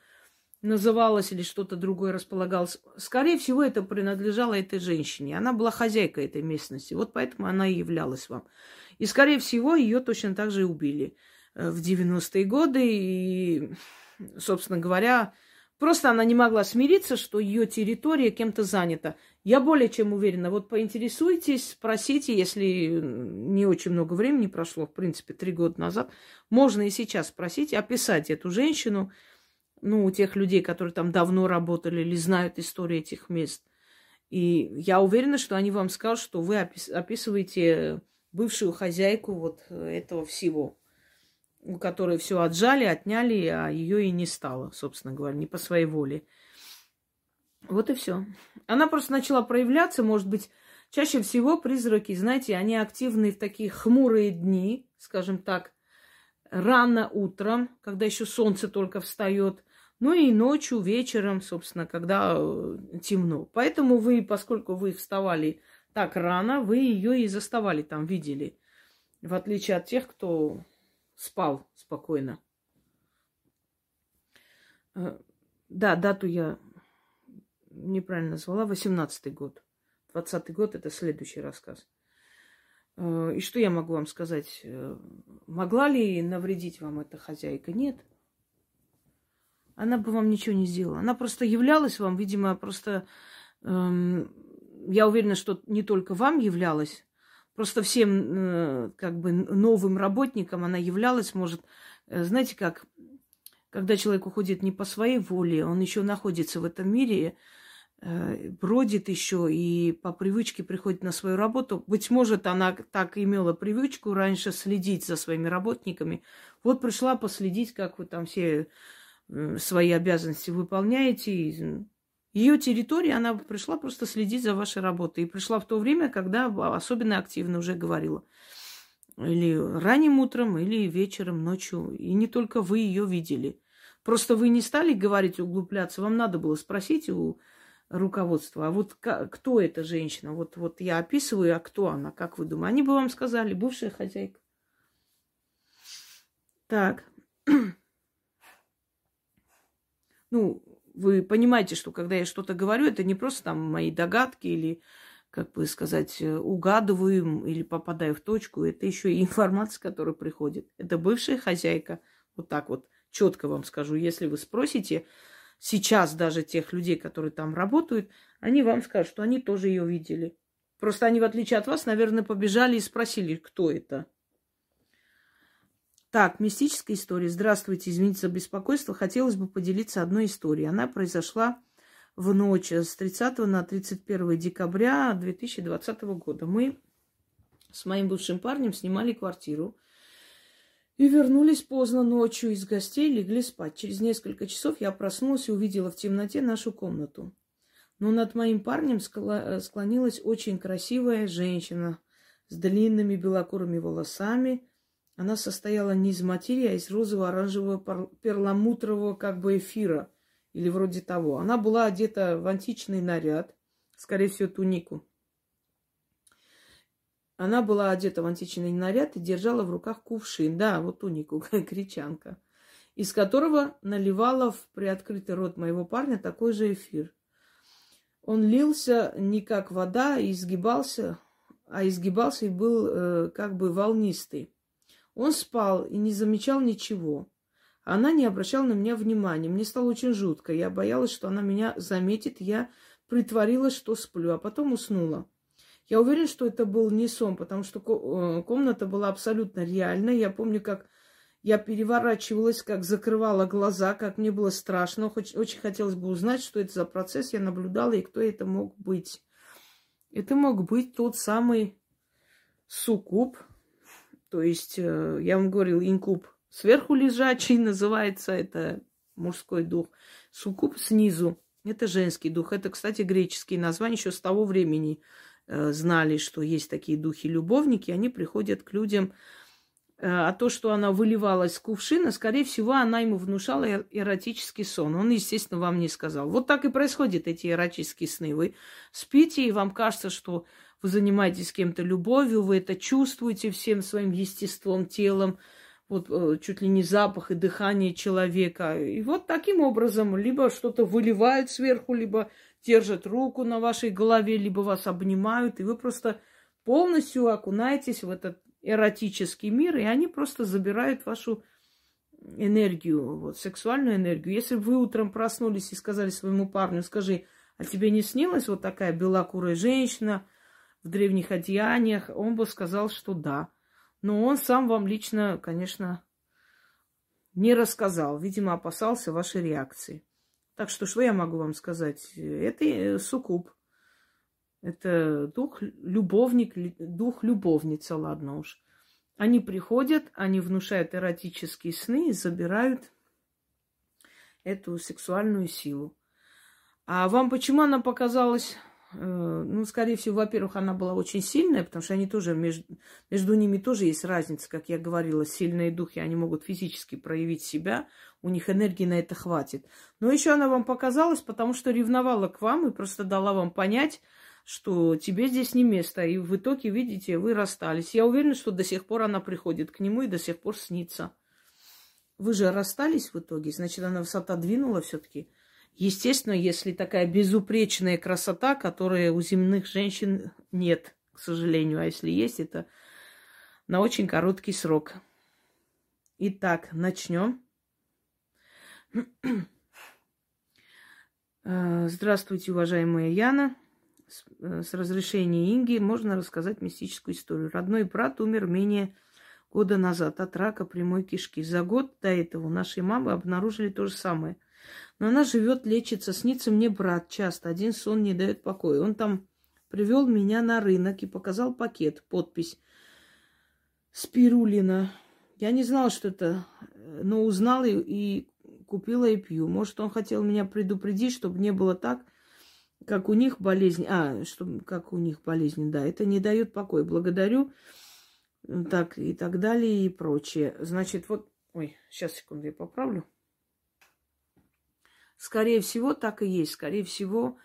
S1: называлась или что-то другое располагалось. Скорее всего, это принадлежало этой женщине. Она была хозяйкой этой местности. Вот поэтому она и являлась вам. И, скорее всего, ее точно так же убили э, в 90-е годы. И, собственно говоря, Просто она не могла смириться, что ее территория кем-то занята. Я более чем уверена. Вот поинтересуйтесь, спросите, если не очень много времени прошло, в принципе, три года назад, можно и сейчас спросить, описать эту женщину, ну, у тех людей, которые там давно работали или знают историю этих мест. И я уверена, что они вам скажут, что вы описываете бывшую хозяйку вот этого всего у которой все отжали, отняли, а ее и не стало, собственно говоря, не по своей воле. Вот и все. Она просто начала проявляться, может быть, чаще всего призраки, знаете, они активны в такие хмурые дни, скажем так, рано утром, когда еще солнце только встает, ну и ночью, вечером, собственно, когда э, темно. Поэтому вы, поскольку вы вставали так рано, вы ее и заставали там, видели. В отличие от тех, кто спал спокойно. Э, да, дату я неправильно назвала. 18-й год. 20-й год – это следующий рассказ. Э, и что я могу вам сказать? Э, могла ли навредить вам эта хозяйка? Нет. Она бы вам ничего не сделала. Она просто являлась вам, видимо, просто... Эм, я уверена, что не только вам являлась, Просто всем э, как бы новым работникам она являлась, может, э, знаете как, когда человек уходит не по своей воле, он еще находится в этом мире, э, бродит еще и по привычке приходит на свою работу. Быть может, она так имела привычку раньше следить за своими работниками. Вот пришла последить, как вы там все свои обязанности выполняете, ее территория, она пришла просто следить за вашей работой. И пришла в то время, когда особенно активно уже говорила. Или ранним утром, или вечером, ночью. И не только вы ее видели. Просто вы не стали говорить, углубляться. Вам надо было спросить у руководства, а вот кто эта женщина? Вот, вот я описываю, а кто она, как вы думаете? Они бы вам сказали, бывшая хозяйка. Так. Ну, вы понимаете, что когда я что-то говорю, это не просто там мои догадки или, как бы сказать, э, угадываю или попадаю в точку. Это еще и информация, которая приходит. Это бывшая хозяйка. Вот так вот четко вам скажу. Если вы спросите сейчас даже тех людей, которые там работают, они вам скажут, что они тоже ее видели. Просто они, в отличие от вас, наверное, побежали и спросили, кто это. Так, мистическая история. Здравствуйте, извините за беспокойство. Хотелось бы поделиться одной историей. Она произошла в ночь с 30 на 31 декабря 2020 года. Мы с моим бывшим парнем снимали квартиру и вернулись поздно ночью из гостей, легли спать. Через несколько часов я проснулась и увидела в темноте нашу комнату. Но над моим парнем склонилась очень красивая женщина с длинными белокурыми волосами – она состояла не из материи, а из розово-оранжевого перламутрового как бы эфира. Или вроде того. Она была одета в античный наряд, скорее всего, тунику. Она была одета в античный наряд и держала в руках кувшин. Да, вот тунику, кричанка. Из которого наливала в приоткрытый рот моего парня такой же эфир. Он лился не как вода, а изгибался, а изгибался и был э, как бы волнистый. Он спал и не замечал ничего. Она не обращала на меня внимания. Мне стало очень жутко. Я боялась, что она меня заметит. Я притворилась, что сплю, а потом уснула. Я уверена, что это был не сон, потому что э, комната была абсолютно реальной. Я помню, как я переворачивалась, как закрывала глаза, как мне было страшно. Очень хотелось бы узнать, что это за процесс я наблюдала и кто это мог быть. Это мог быть тот самый суккуб, то есть, э, я вам говорил, инкуб сверху лежачий называется, это мужской дух. Суккуб снизу, это женский дух. Это, кстати, греческие названия еще с того времени э, знали, что есть такие духи-любовники, они приходят к людям. Э, а то, что она выливалась с кувшина, скорее всего, она ему внушала эротический сон. Он, естественно, вам не сказал. Вот так и происходят эти эротические сны. Вы спите, и вам кажется, что вы занимаетесь с кем-то любовью, вы это чувствуете всем своим естеством, телом, вот э, чуть ли не запах и дыхание человека. И вот таким образом либо что-то выливают сверху, либо держат руку на вашей голове, либо вас обнимают, и вы просто полностью окунаетесь в этот эротический мир, и они просто забирают вашу энергию, вот, сексуальную энергию. Если вы утром проснулись и сказали своему парню, скажи, а тебе не снилась вот такая белокурая женщина в древних одеяниях, он бы сказал, что да. Но он сам вам лично, конечно, не рассказал. Видимо, опасался вашей реакции. Так что, что я могу вам сказать? Это э, суккуб. Это дух любовник, дух любовница, ладно уж. Они приходят, они внушают эротические сны и забирают эту сексуальную силу. А вам почему она показалась ну, скорее всего, во-первых, она была очень сильная, потому что они тоже, между, между ними тоже есть разница, как я говорила, сильные духи, они могут физически проявить себя, у них энергии на это хватит. Но еще она вам показалась, потому что ревновала к вам и просто дала вам понять, что тебе здесь не место, и в итоге, видите, вы расстались. Я уверена, что до сих пор она приходит к нему и до сих пор снится. Вы же расстались в итоге, значит, она высота двинула все-таки. Естественно, если такая безупречная красота, которая у земных женщин нет, к сожалению, а если есть, это на очень короткий срок. Итак, начнем. Э, здравствуйте, уважаемая Яна. Э, с разрешения Инги можно рассказать мистическую историю. Родной брат умер менее года назад от рака прямой кишки. За год до этого у нашей мамы обнаружили то же самое – но она живет, лечится, снится мне брат часто. Один сон не дает покоя. Он там привел меня на рынок и показал пакет, подпись Спирулина. Я не знала, что это, но узнала и, и купила и пью. Может, он хотел меня предупредить, чтобы не было так, как у них болезнь. А, что, как у них болезнь, да, это не дает покоя. Благодарю. Так, и так далее, и прочее. Значит, вот... Ой, сейчас, секунду, я поправлю. Скорее всего, так и есть. Скорее всего,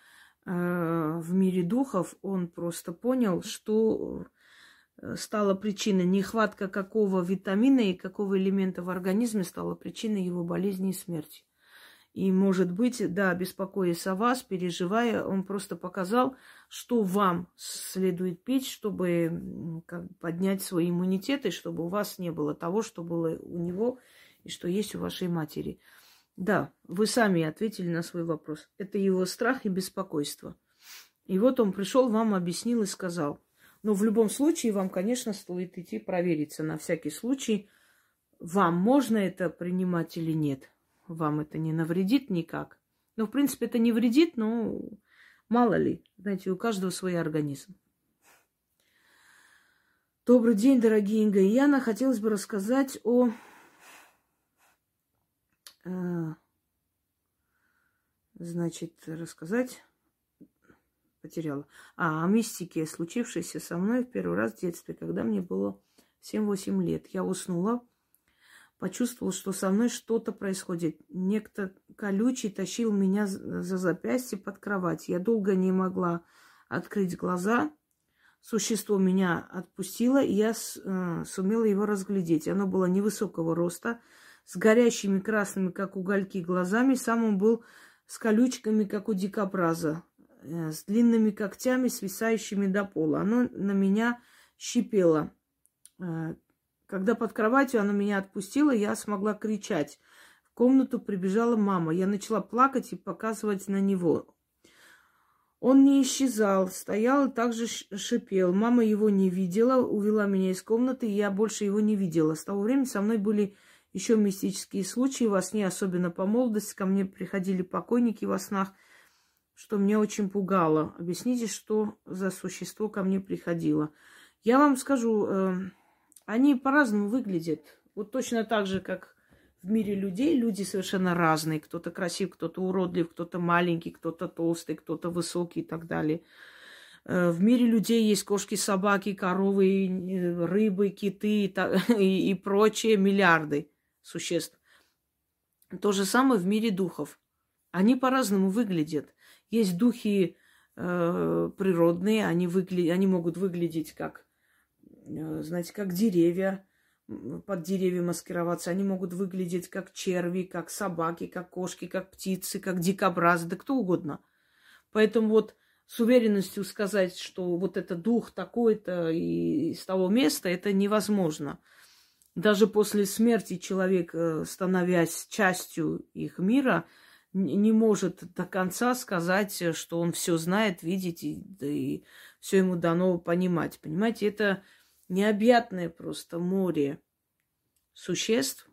S1: э, в мире духов он просто понял, что э, стала причиной нехватка какого витамина и какого элемента в организме стала причиной его болезни и смерти. И, может быть, да, беспокоясь о вас, переживая, он просто показал, что вам следует пить, чтобы как, поднять свой иммунитет, и чтобы у вас не было того, что было у него и что есть у вашей матери. Да, вы сами ответили на свой вопрос. Это его страх и беспокойство. И вот он пришел, вам объяснил и сказал. Но в любом случае вам, конечно, стоит идти провериться на всякий случай, вам можно это принимать или нет. Вам это не навредит никак. Но, в принципе, это не вредит, но мало ли. Знаете, у каждого свой организм. Добрый день, дорогие Инга и Яна. Хотелось бы рассказать о значит, рассказать потеряла. А, о мистике, случившейся со мной в первый раз в детстве, когда мне было 7-8 лет. Я уснула, почувствовала, что со мной что-то происходит. Некто колючий тащил меня за запястье под кровать. Я долго не могла открыть глаза. Существо меня отпустило, и я э, сумела его разглядеть. Оно было невысокого роста, с горящими красными, как угольки, глазами. Сам он был с колючками, как у дикобраза, э, с длинными когтями, свисающими до пола. Оно на меня щипело. Э, когда под кроватью оно меня отпустило, я смогла кричать. В комнату прибежала мама. Я начала плакать и показывать на него. Он не исчезал, стоял и также шипел. Мама его не видела, увела меня из комнаты, и я больше его не видела. С того времени со мной были еще мистические случаи во сне, особенно по молодости. Ко мне приходили покойники во снах, что меня очень пугало. Объясните, что за существо ко мне приходило. Я вам скажу, э, они по-разному выглядят. Вот точно так же, как в мире людей, люди совершенно разные. Кто-то красив, кто-то уродлив, кто-то маленький, кто-то толстый, кто-то высокий и так далее. Э, в мире людей есть кошки, собаки, коровы, э, рыбы, киты и, и, и прочие миллиарды существ. То же самое в мире духов. Они по-разному выглядят. Есть духи э, природные, они, выгля... они могут выглядеть как, э, знаете, как деревья, под деревья маскироваться. Они могут выглядеть как черви, как собаки, как кошки, как птицы, как дикобразы, да кто угодно. Поэтому вот с уверенностью сказать, что вот это дух такой-то и из того места, это невозможно. Даже после смерти человек, э, становясь частью их мира, не может до конца сказать, что он все знает, видит, и, да и все ему дано понимать. Понимаете, это необъятное просто море существ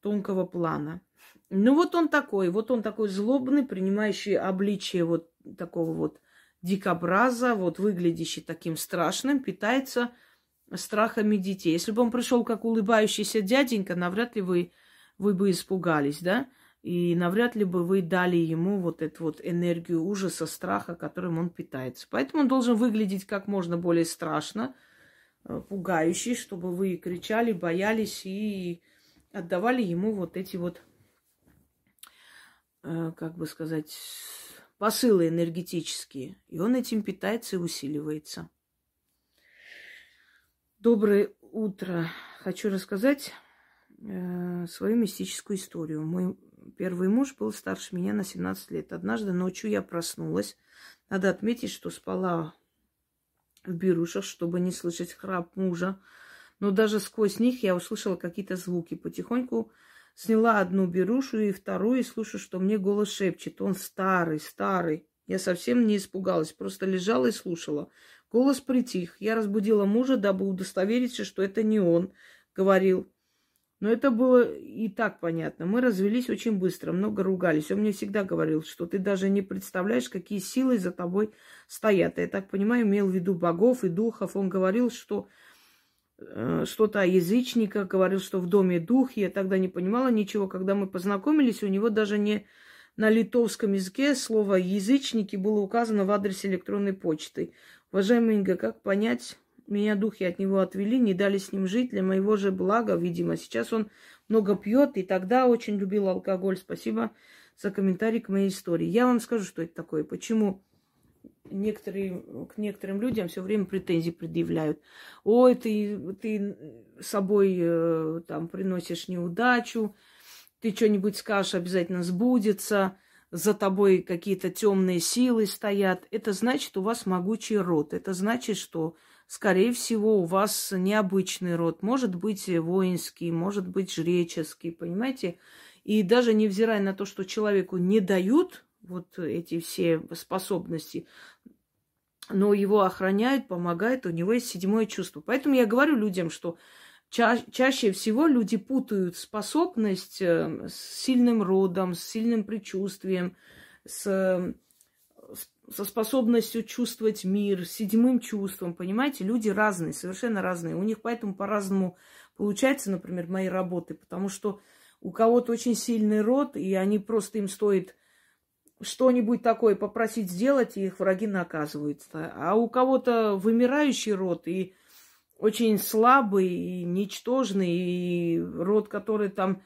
S1: тонкого плана. Ну вот он такой, вот он такой злобный, принимающий обличие вот такого вот дикобраза, вот выглядящий таким страшным, питается страхами детей. Если бы он пришел как улыбающийся дяденька, навряд ли вы, вы бы испугались, да? И навряд ли бы вы дали ему вот эту вот энергию ужаса, страха, которым он питается. Поэтому он должен выглядеть как можно более страшно, э, пугающий, чтобы вы кричали, боялись и отдавали ему вот эти вот, э, как бы сказать, посылы энергетические. И он этим питается и усиливается. Доброе утро. Хочу рассказать э, свою мистическую историю. Мой первый муж был старше меня на 17 лет. Однажды ночью я проснулась. Надо отметить, что спала в берушах, чтобы не слышать храп мужа. Но даже сквозь них я услышала какие-то звуки. Потихоньку сняла одну берушу и вторую, и слышу, что мне голос шепчет. Он старый, старый. Я совсем не испугалась, просто лежала и слушала. Голос притих. Я разбудила мужа, дабы удостовериться, что это не он говорил. Но это было и так понятно. Мы развелись очень быстро, много ругались. Он мне всегда говорил, что ты даже не представляешь, какие силы за тобой стоят. Я так понимаю, имел в виду богов и духов. Он говорил, что э, что-то о язычниках, говорил, что в доме дух. Я тогда не понимала ничего. Когда мы познакомились, у него даже не на литовском языке слово «язычники» было указано в адресе электронной почты. Уважаемый Инга, как понять, меня духи от него отвели, не дали с ним жить для моего же блага, видимо. Сейчас он много пьет, и тогда очень любил алкоголь. Спасибо за комментарий к моей истории. Я вам скажу, что это такое. Почему некоторые, к некоторым людям все время претензии предъявляют. Ой, ты, ты собой э, там приносишь неудачу, ты что-нибудь скажешь, обязательно сбудется за тобой какие-то темные силы стоят, это значит, у вас могучий род. Это значит, что, скорее всего, у вас необычный род. Может быть, воинский, может быть, жреческий, понимаете? И даже невзирая на то, что человеку не дают вот эти все способности, но его охраняют, помогают, у него есть седьмое чувство. Поэтому я говорю людям, что ча- чаще всего люди путают способность э, с сильным родом, с сильным предчувствием, с, со способностью чувствовать мир, с седьмым чувством. Понимаете, люди разные, совершенно разные. У них поэтому по-разному получается, например, мои работы, потому что у кого-то очень сильный род, и они просто им стоит что-нибудь такое попросить сделать, и их враги наказываются. А у кого-то вымирающий род, и очень слабый и ничтожный, и род, который там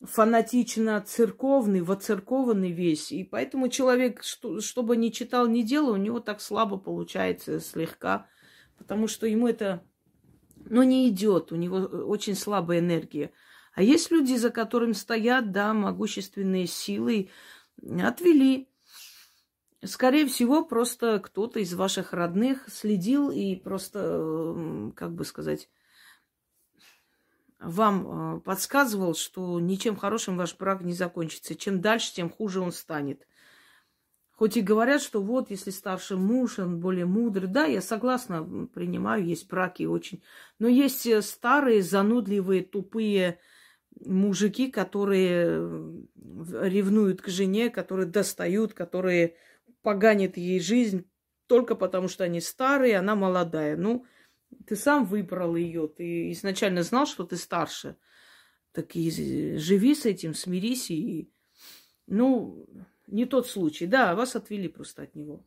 S1: фанатично церковный, воцеркованный весь. И поэтому человек, что, что бы ни читал, ни делал, у него так слабо получается слегка, потому что ему это, ну, не идет, у него очень слабая энергия. А есть люди, за которым стоят, да, могущественные силы, отвели Скорее всего, просто кто-то из ваших родных следил и просто, как бы сказать, вам э, подсказывал, что ничем хорошим ваш брак не закончится. Чем дальше, тем хуже он станет. Хоть и говорят, что вот, если старший муж, он более мудрый. Да, я согласна, принимаю, есть браки очень. Но есть э, старые, занудливые, тупые мужики, которые ревнуют к жене, которые достают, которые поганит ей жизнь только потому, что они старые, она молодая. Ну, ты сам выбрал ее, ты изначально знал, что ты старше. Так и живи с этим, смирись и... Ну, не тот случай. Да, вас отвели просто от него.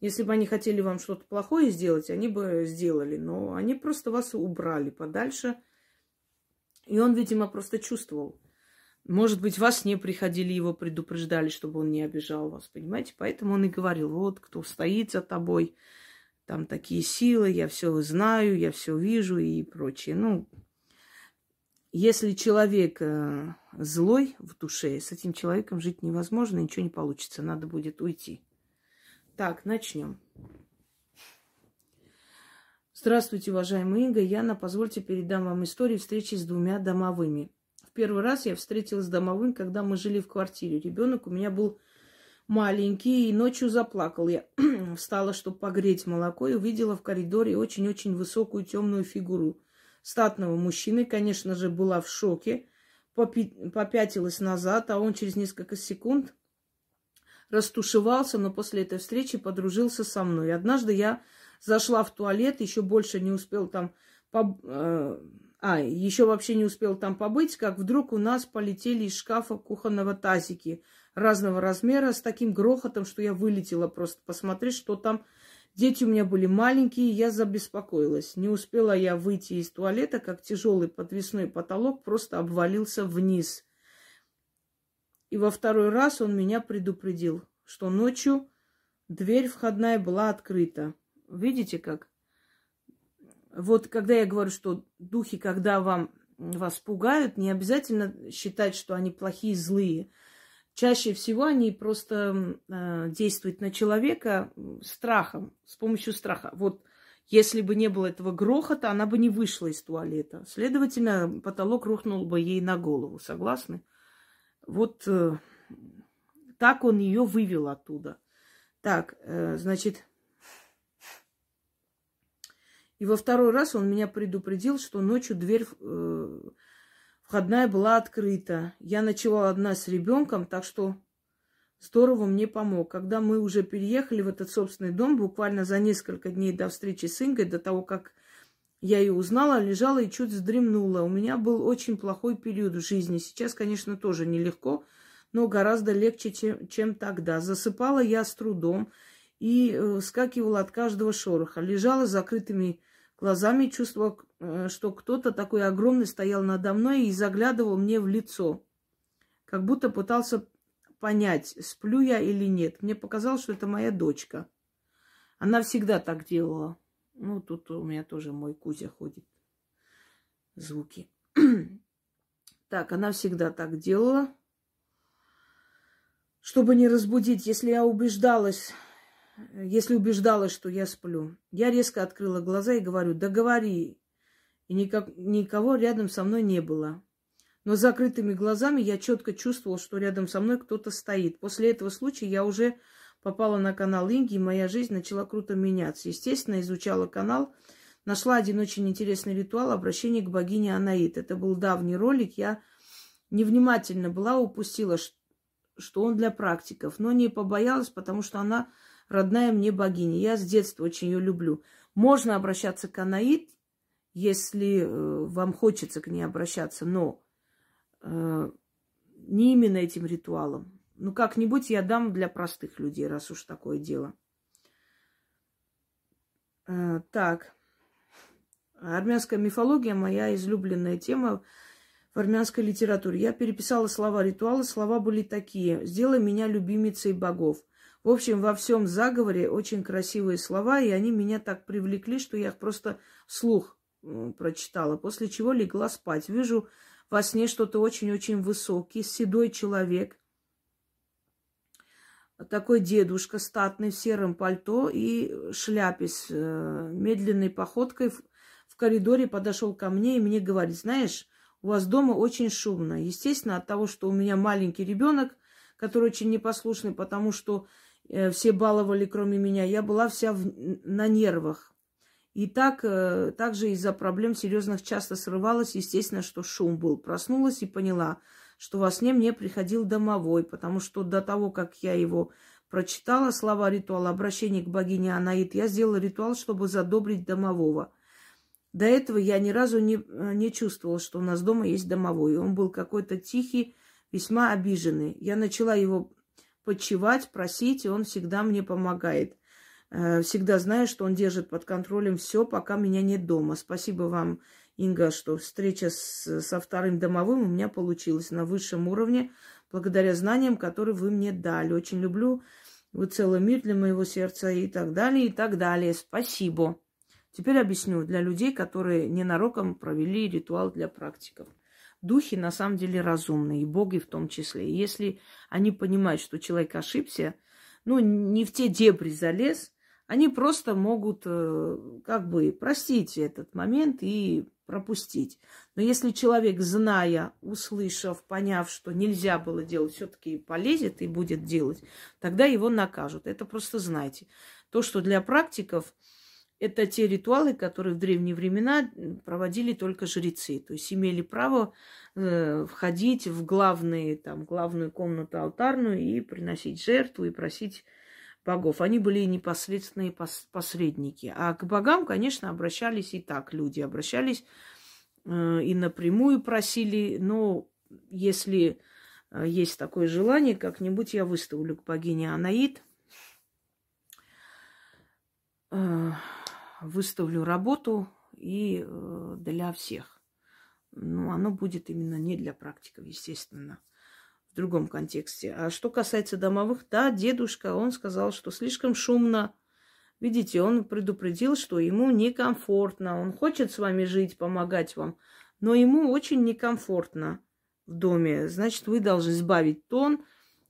S1: Если бы они хотели вам что-то плохое сделать, они бы сделали. Но они просто вас убрали подальше. И он, видимо, просто чувствовал. Может быть, вас не приходили, его предупреждали, чтобы он не обижал вас, понимаете? Поэтому он и говорил, вот, кто стоит за тобой, там такие силы, я все знаю, я все вижу и прочее. Ну, если человек э, злой в душе, с этим человеком жить невозможно, ничего не получится, надо будет уйти. Так, начнем. Здравствуйте, уважаемая Инга. Яна, позвольте передам вам историю встречи с двумя домовыми. В первый раз я встретилась с домовым, когда мы жили в квартире. Ребенок у меня был маленький, и ночью заплакал. Я встала, чтобы погреть молоко, и увидела в коридоре очень-очень высокую темную фигуру статного мужчины. Конечно же, была в шоке, попятилась назад, а он через несколько секунд растушевался, но после этой встречи подружился со мной. Однажды я зашла в туалет, еще больше не успел там поб... Э, а, еще вообще не успел там побыть, как вдруг у нас полетели из шкафа кухонного тазики разного размера с таким грохотом, что я вылетела просто посмотреть, что там. Дети у меня были маленькие, я забеспокоилась. Не успела я выйти из туалета, как тяжелый подвесной потолок просто обвалился вниз. И во второй раз он меня предупредил, что ночью дверь входная была открыта. Видите как? Вот когда я говорю, что духи, когда вам вас пугают, не обязательно считать, что они плохие, злые. Чаще всего они просто э, действуют на человека страхом, с помощью страха. Вот если бы не было этого грохота, она бы не вышла из туалета. Следовательно, потолок рухнул бы ей на голову. Согласны? Вот э, так он ее вывел оттуда. Так, э, значит, и во второй раз он меня предупредил, что ночью дверь э, входная была открыта. Я ночевала одна с ребенком, так что здорово мне помог. Когда мы уже переехали в этот собственный дом, буквально за несколько дней до встречи с Ингой, до того, как я ее узнала, лежала и чуть вздремнула. У меня был очень плохой период в жизни. Сейчас, конечно, тоже нелегко, но гораздо легче, чем, чем тогда. Засыпала я с трудом и э, скакивала от каждого шороха. Лежала с закрытыми глазами, чувствовал, э, что кто-то такой огромный стоял надо мной и заглядывал мне в лицо, как будто пытался понять, сплю я или нет. Мне показалось, что это моя дочка. Она всегда так делала. Ну, тут у меня тоже мой Кузя ходит. Звуки. так, она всегда так делала. Чтобы не разбудить, если я убеждалась, если убеждалась, что я сплю. Я резко открыла глаза и говорю, да. И никак, никого рядом со мной не было. Но с закрытыми глазами я четко чувствовала, что рядом со мной кто-то стоит. После этого случая я уже попала на канал Инги, и моя жизнь начала круто меняться. Естественно, изучала канал, нашла один очень интересный ритуал обращения к богине Анаит. Это был давний ролик, я невнимательно была, упустила, что он для практиков, но не побоялась, потому что она родная мне богиня. Я с детства очень ее люблю. Можно обращаться к Анаид, если э, вам хочется к ней обращаться, но э, не именно этим ритуалом. Ну, как-нибудь я дам для простых людей, раз уж такое дело. Э, так. Армянская мифология моя излюбленная тема в армянской литературе. Я переписала слова ритуала. Слова были такие. «Сделай меня любимицей богов». В общем, во всем заговоре очень красивые слова, и они меня так привлекли, что я их просто слух прочитала, после чего легла спать. Вижу во сне что-то очень-очень высокий, седой человек, такой дедушка статный в сером пальто и шляпе с э, медленной походкой в, коридоре подошел ко мне и мне говорит, знаешь, у вас дома очень шумно. Естественно, от того, что у меня маленький ребенок, который очень непослушный, потому что все баловали, кроме меня. Я была вся в, на нервах. И так, э, также из-за проблем серьезных часто срывалась. Естественно, что шум был. Проснулась и поняла, что во сне мне приходил домовой, потому что до того, как я его прочитала, слова ритуала обращения к богине Анаит, я сделала ритуал, чтобы задобрить домового. До этого я ни разу не, э, не чувствовала, что у нас дома есть домовой. Он был какой-то тихий, весьма обиженный. Я начала его почевать, просить, и он всегда мне помогает. Э, всегда знаю, что он держит под контролем все, пока меня нет дома. Спасибо вам, Инга, что встреча с, со вторым домовым у меня получилась на высшем уровне, благодаря знаниям, которые вы мне дали. Очень люблю. Вы целый мир для моего сердца и так далее, и так далее. Спасибо. Теперь объясню для людей, которые ненароком провели ритуал для практиков духи на самом деле разумные, и боги в том числе. И если они понимают, что человек ошибся, ну, не в те дебри залез, они просто могут э, как бы простить этот момент и пропустить. Но если человек, зная, услышав, поняв, что нельзя было делать, все-таки полезет и будет делать, тогда его накажут. Это просто знайте. То, что для практиков это те ритуалы, которые в древние времена проводили только жрецы. То есть имели право э, входить в главные, там, главную комнату алтарную и приносить жертву и просить богов. Они были непосредственные посредники. А к богам, конечно, обращались и так люди. Обращались э, и напрямую просили. Но если э, есть такое желание, как-нибудь я выставлю к богине Анаид. Э, выставлю работу и для всех. Ну, оно будет именно не для практиков, естественно в другом контексте. А что касается домовых, да, дедушка, он сказал, что слишком шумно. Видите, он предупредил, что ему некомфортно. Он хочет с вами жить, помогать вам, но ему очень некомфортно в доме. Значит, вы должны сбавить тон,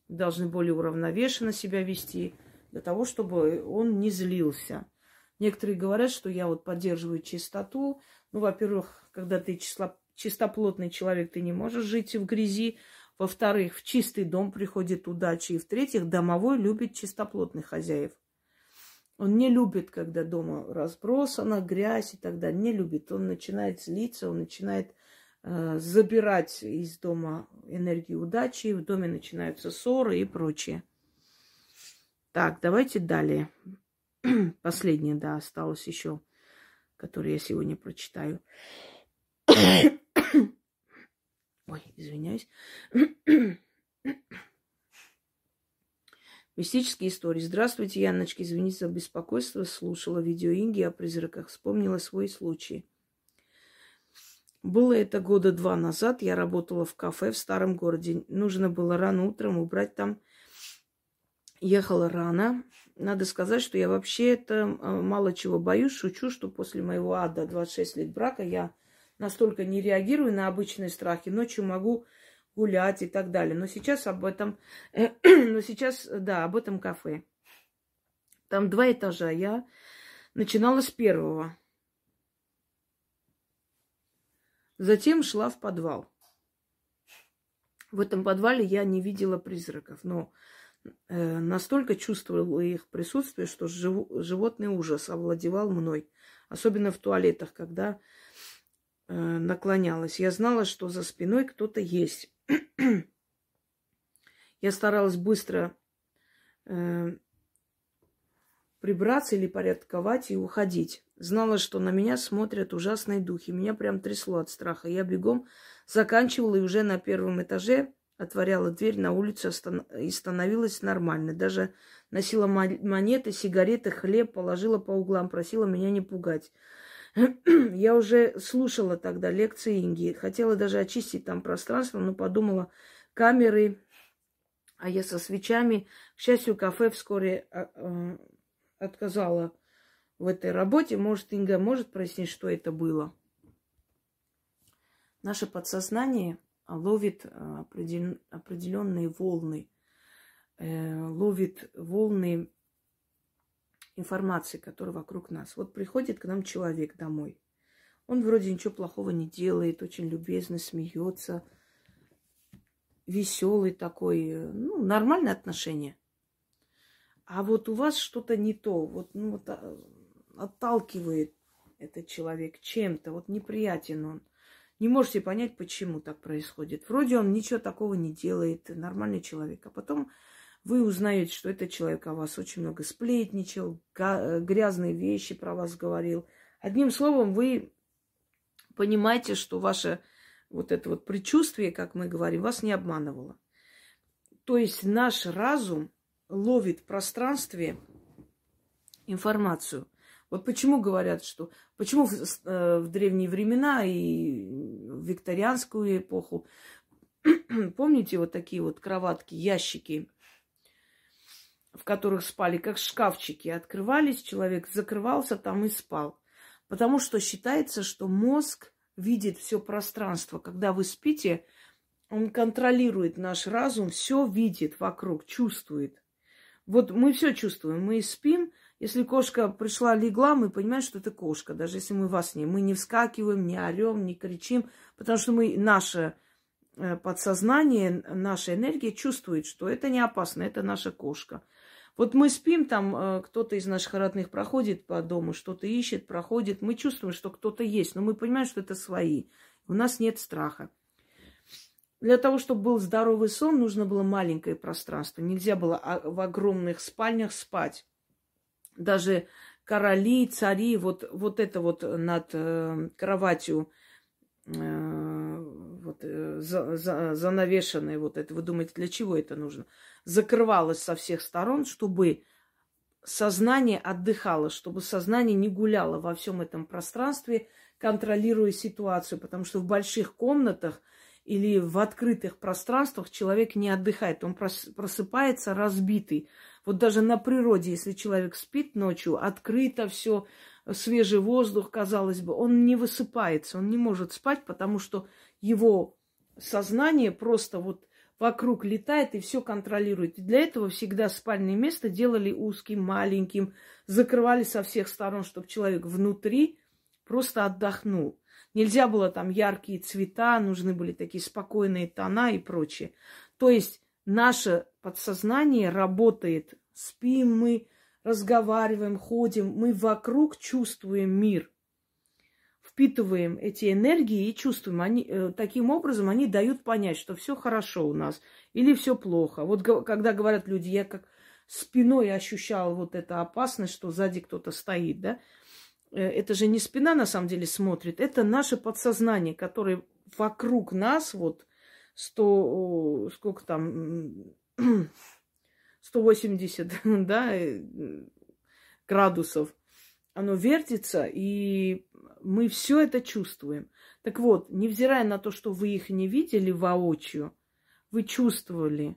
S1: должны более уравновешенно себя вести, для того, чтобы он не злился. Некоторые говорят, что я вот поддерживаю чистоту. Ну, во-первых, когда ты числа, чистоплотный человек, ты не можешь жить в грязи. Во-вторых, в чистый дом приходит удача. И в-третьих, домовой любит чистоплотных хозяев. Он не любит, когда дома разбросана грязь и так далее. Не любит. Он начинает злиться, он начинает э, забирать из дома энергию удачи. В доме начинаются ссоры и прочее. Так, давайте далее. Последнее, да, осталось еще, которое я сегодня прочитаю. Ой, извиняюсь. Мистические истории. Здравствуйте, Яночка. Извините за беспокойство. Слушала видео Инги о призраках. Вспомнила свой случай. Было это года два назад. Я работала в кафе в старом городе. Нужно было рано утром убрать там. Ехала рано. Надо сказать, что я вообще это э, мало чего боюсь. Шучу, что после моего ада 26 лет брака я настолько не реагирую на обычные страхи. Ночью могу гулять и так далее. Но сейчас об этом, но сейчас, да, об этом кафе. Там два этажа. Я начинала с первого. Затем шла в подвал. В этом подвале я не видела призраков, но настолько чувствовала их присутствие, что жив, животный ужас овладевал мной. Особенно в туалетах, когда Э, наклонялась. Я знала, что за спиной кто-то есть. Я старалась быстро э, прибраться или порядковать и уходить. Знала, что на меня смотрят ужасные духи. Меня прям трясло от страха. Я бегом заканчивала и уже на первом этаже отворяла дверь на улицу и становилась нормально. Даже носила монеты, сигареты, хлеб, положила по углам, просила меня не пугать. Я уже слушала тогда лекции Инги, хотела даже очистить там пространство, но подумала, камеры, а я со свечами. К счастью, кафе вскоре а, а, отказала в этой работе. Может, Инга может прояснить, что это было? Наше подсознание ловит а, определенные волны, э, ловит волны информации, которая вокруг нас. Вот приходит к нам человек домой. Он вроде ничего плохого не делает, очень любезно смеется, веселый такой, ну, нормальное отношение. А вот у вас что-то не то, вот, ну, вот а, отталкивает этот человек чем-то, вот неприятен он. Не можете понять, почему так происходит. Вроде он ничего такого не делает, нормальный человек. А потом вы узнаете, что этот человек о вас очень много сплетничал, э, грязные вещи про вас говорил. Одним словом, вы понимаете, что ваше вот это вот предчувствие, как мы говорим, вас не обманывало. То есть наш разум ловит в пространстве информацию. Вот почему говорят, что... Почему в, э, в древние времена и в викторианскую эпоху, помните вот такие вот кроватки, ящики в которых спали, как шкафчики, открывались, человек закрывался там и спал. Потому что считается, что мозг видит все пространство. Когда вы спите, он контролирует наш разум, все видит вокруг, чувствует. Вот мы все чувствуем. Мы спим, Если кошка пришла, легла, мы понимаем, что это кошка, даже если мы во сне. Мы не вскакиваем, не орем, не кричим, потому что мы, наше э, подсознание, наша энергия чувствует, что это не опасно, это наша кошка. Вот мы спим, там э, кто-то из наших родных проходит по дому, что-то ищет, проходит. Мы чувствуем, что кто-то есть, но мы понимаем, что это свои. У нас нет страха. Для того, чтобы был здоровый сон, нужно было маленькое пространство. Нельзя было а, в огромных спальнях спать. Даже короли, цари, вот, вот это вот над э, кроватью э, вот, э, за, за, занавешенное вот это. Вы думаете, для чего это нужно? Закрывалось со всех сторон, чтобы сознание отдыхало, чтобы сознание не гуляло во всем этом пространстве, контролируя ситуацию. Потому что в больших комнатах или в открытых пространствах человек не отдыхает, он просыпается разбитый. Вот даже на природе, если человек спит ночью, открыто все, свежий воздух, казалось бы, он не высыпается, он не может спать, потому что его сознание просто вот вокруг летает и все контролирует. И для этого всегда спальное место делали узким, маленьким, закрывали со всех сторон, чтобы человек внутри просто отдохнул. Нельзя было там яркие цвета, нужны были такие спокойные тона и прочее. То есть наше подсознание работает, спим мы, разговариваем, ходим, мы вокруг чувствуем мир, впитываем эти энергии и чувствуем. Они, э, таким образом они дают понять, что все хорошо у нас или все плохо. Вот когда говорят люди, я как спиной ощущал вот эту опасность, что сзади кто-то стоит, да, Э, это же не спина на самом деле смотрит, это наше подсознание, которое вокруг нас, вот 100, сколько там, 180, да, э, градусов, оно вертится, и мы все это чувствуем. Так вот, невзирая на то, что вы их не видели воочию, вы чувствовали,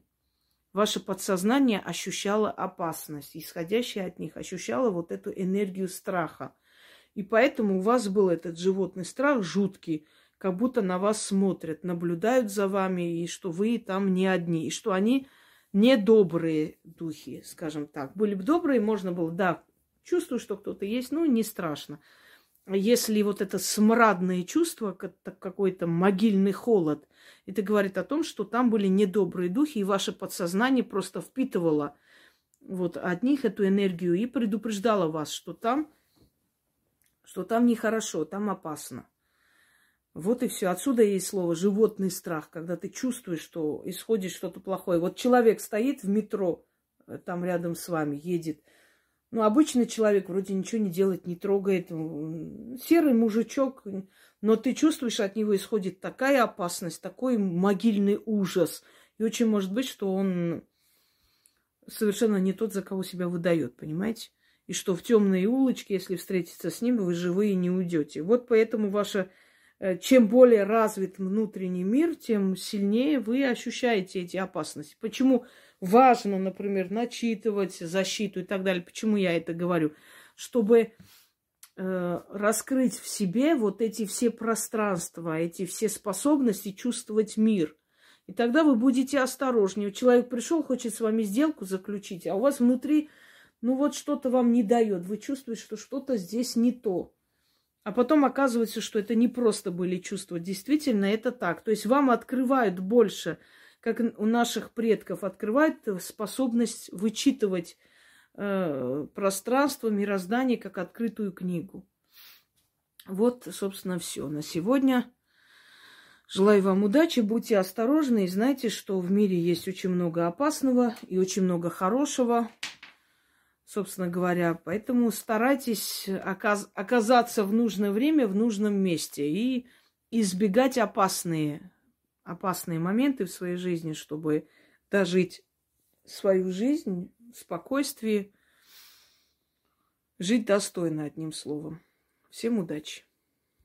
S1: ваше подсознание ощущало опасность, исходящая от них, ощущало вот эту энергию страха. И поэтому у вас был этот животный страх жуткий, как будто на вас смотрят, наблюдают за вами, и что вы там не одни, и что они недобрые духи, скажем так. Были бы добрые, можно было, да, чувствую, что кто-то есть, ну, не страшно. Если вот это смрадное чувство, какой-то могильный холод, это говорит о том, что там были недобрые духи, и ваше подсознание просто впитывало вот от них эту энергию и предупреждало вас, что там что там нехорошо, там опасно. Вот и все. Отсюда есть слово животный страх, когда ты чувствуешь, что исходит что-то плохое. Вот человек стоит в метро, э, там рядом с вами, едет. Ну, обычный человек вроде ничего не делает, не трогает. Серый мужичок, но ты чувствуешь, от него исходит такая опасность, такой могильный ужас. И очень может быть, что он совершенно не тот, за кого себя выдает, понимаете? и что в темные улочки, если встретиться с ним, вы живые не уйдете. Вот поэтому ваша чем более развит внутренний мир, тем сильнее вы ощущаете эти опасности. Почему важно, например, начитывать защиту и так далее? Почему я это говорю? Чтобы э, раскрыть в себе вот эти все пространства, эти все способности чувствовать мир. И тогда вы будете осторожнее. Человек пришел, хочет с вами сделку заключить, а у вас внутри ну вот что-то вам не дает, вы чувствуете, что что-то здесь не то. А потом оказывается, что это не просто были чувства, действительно это так. То есть вам открывают больше, как у наших предков открывают способность вычитывать э, пространство, мироздание как открытую книгу. Вот, собственно, все на сегодня. Желаю вам удачи, будьте осторожны и знайте, что в мире есть очень много опасного и очень много хорошего собственно говоря. Поэтому старайтесь оказ- оказаться в нужное время, в нужном месте и избегать опасные, опасные моменты в своей жизни, чтобы дожить свою жизнь в спокойствии, жить достойно, одним словом. Всем удачи!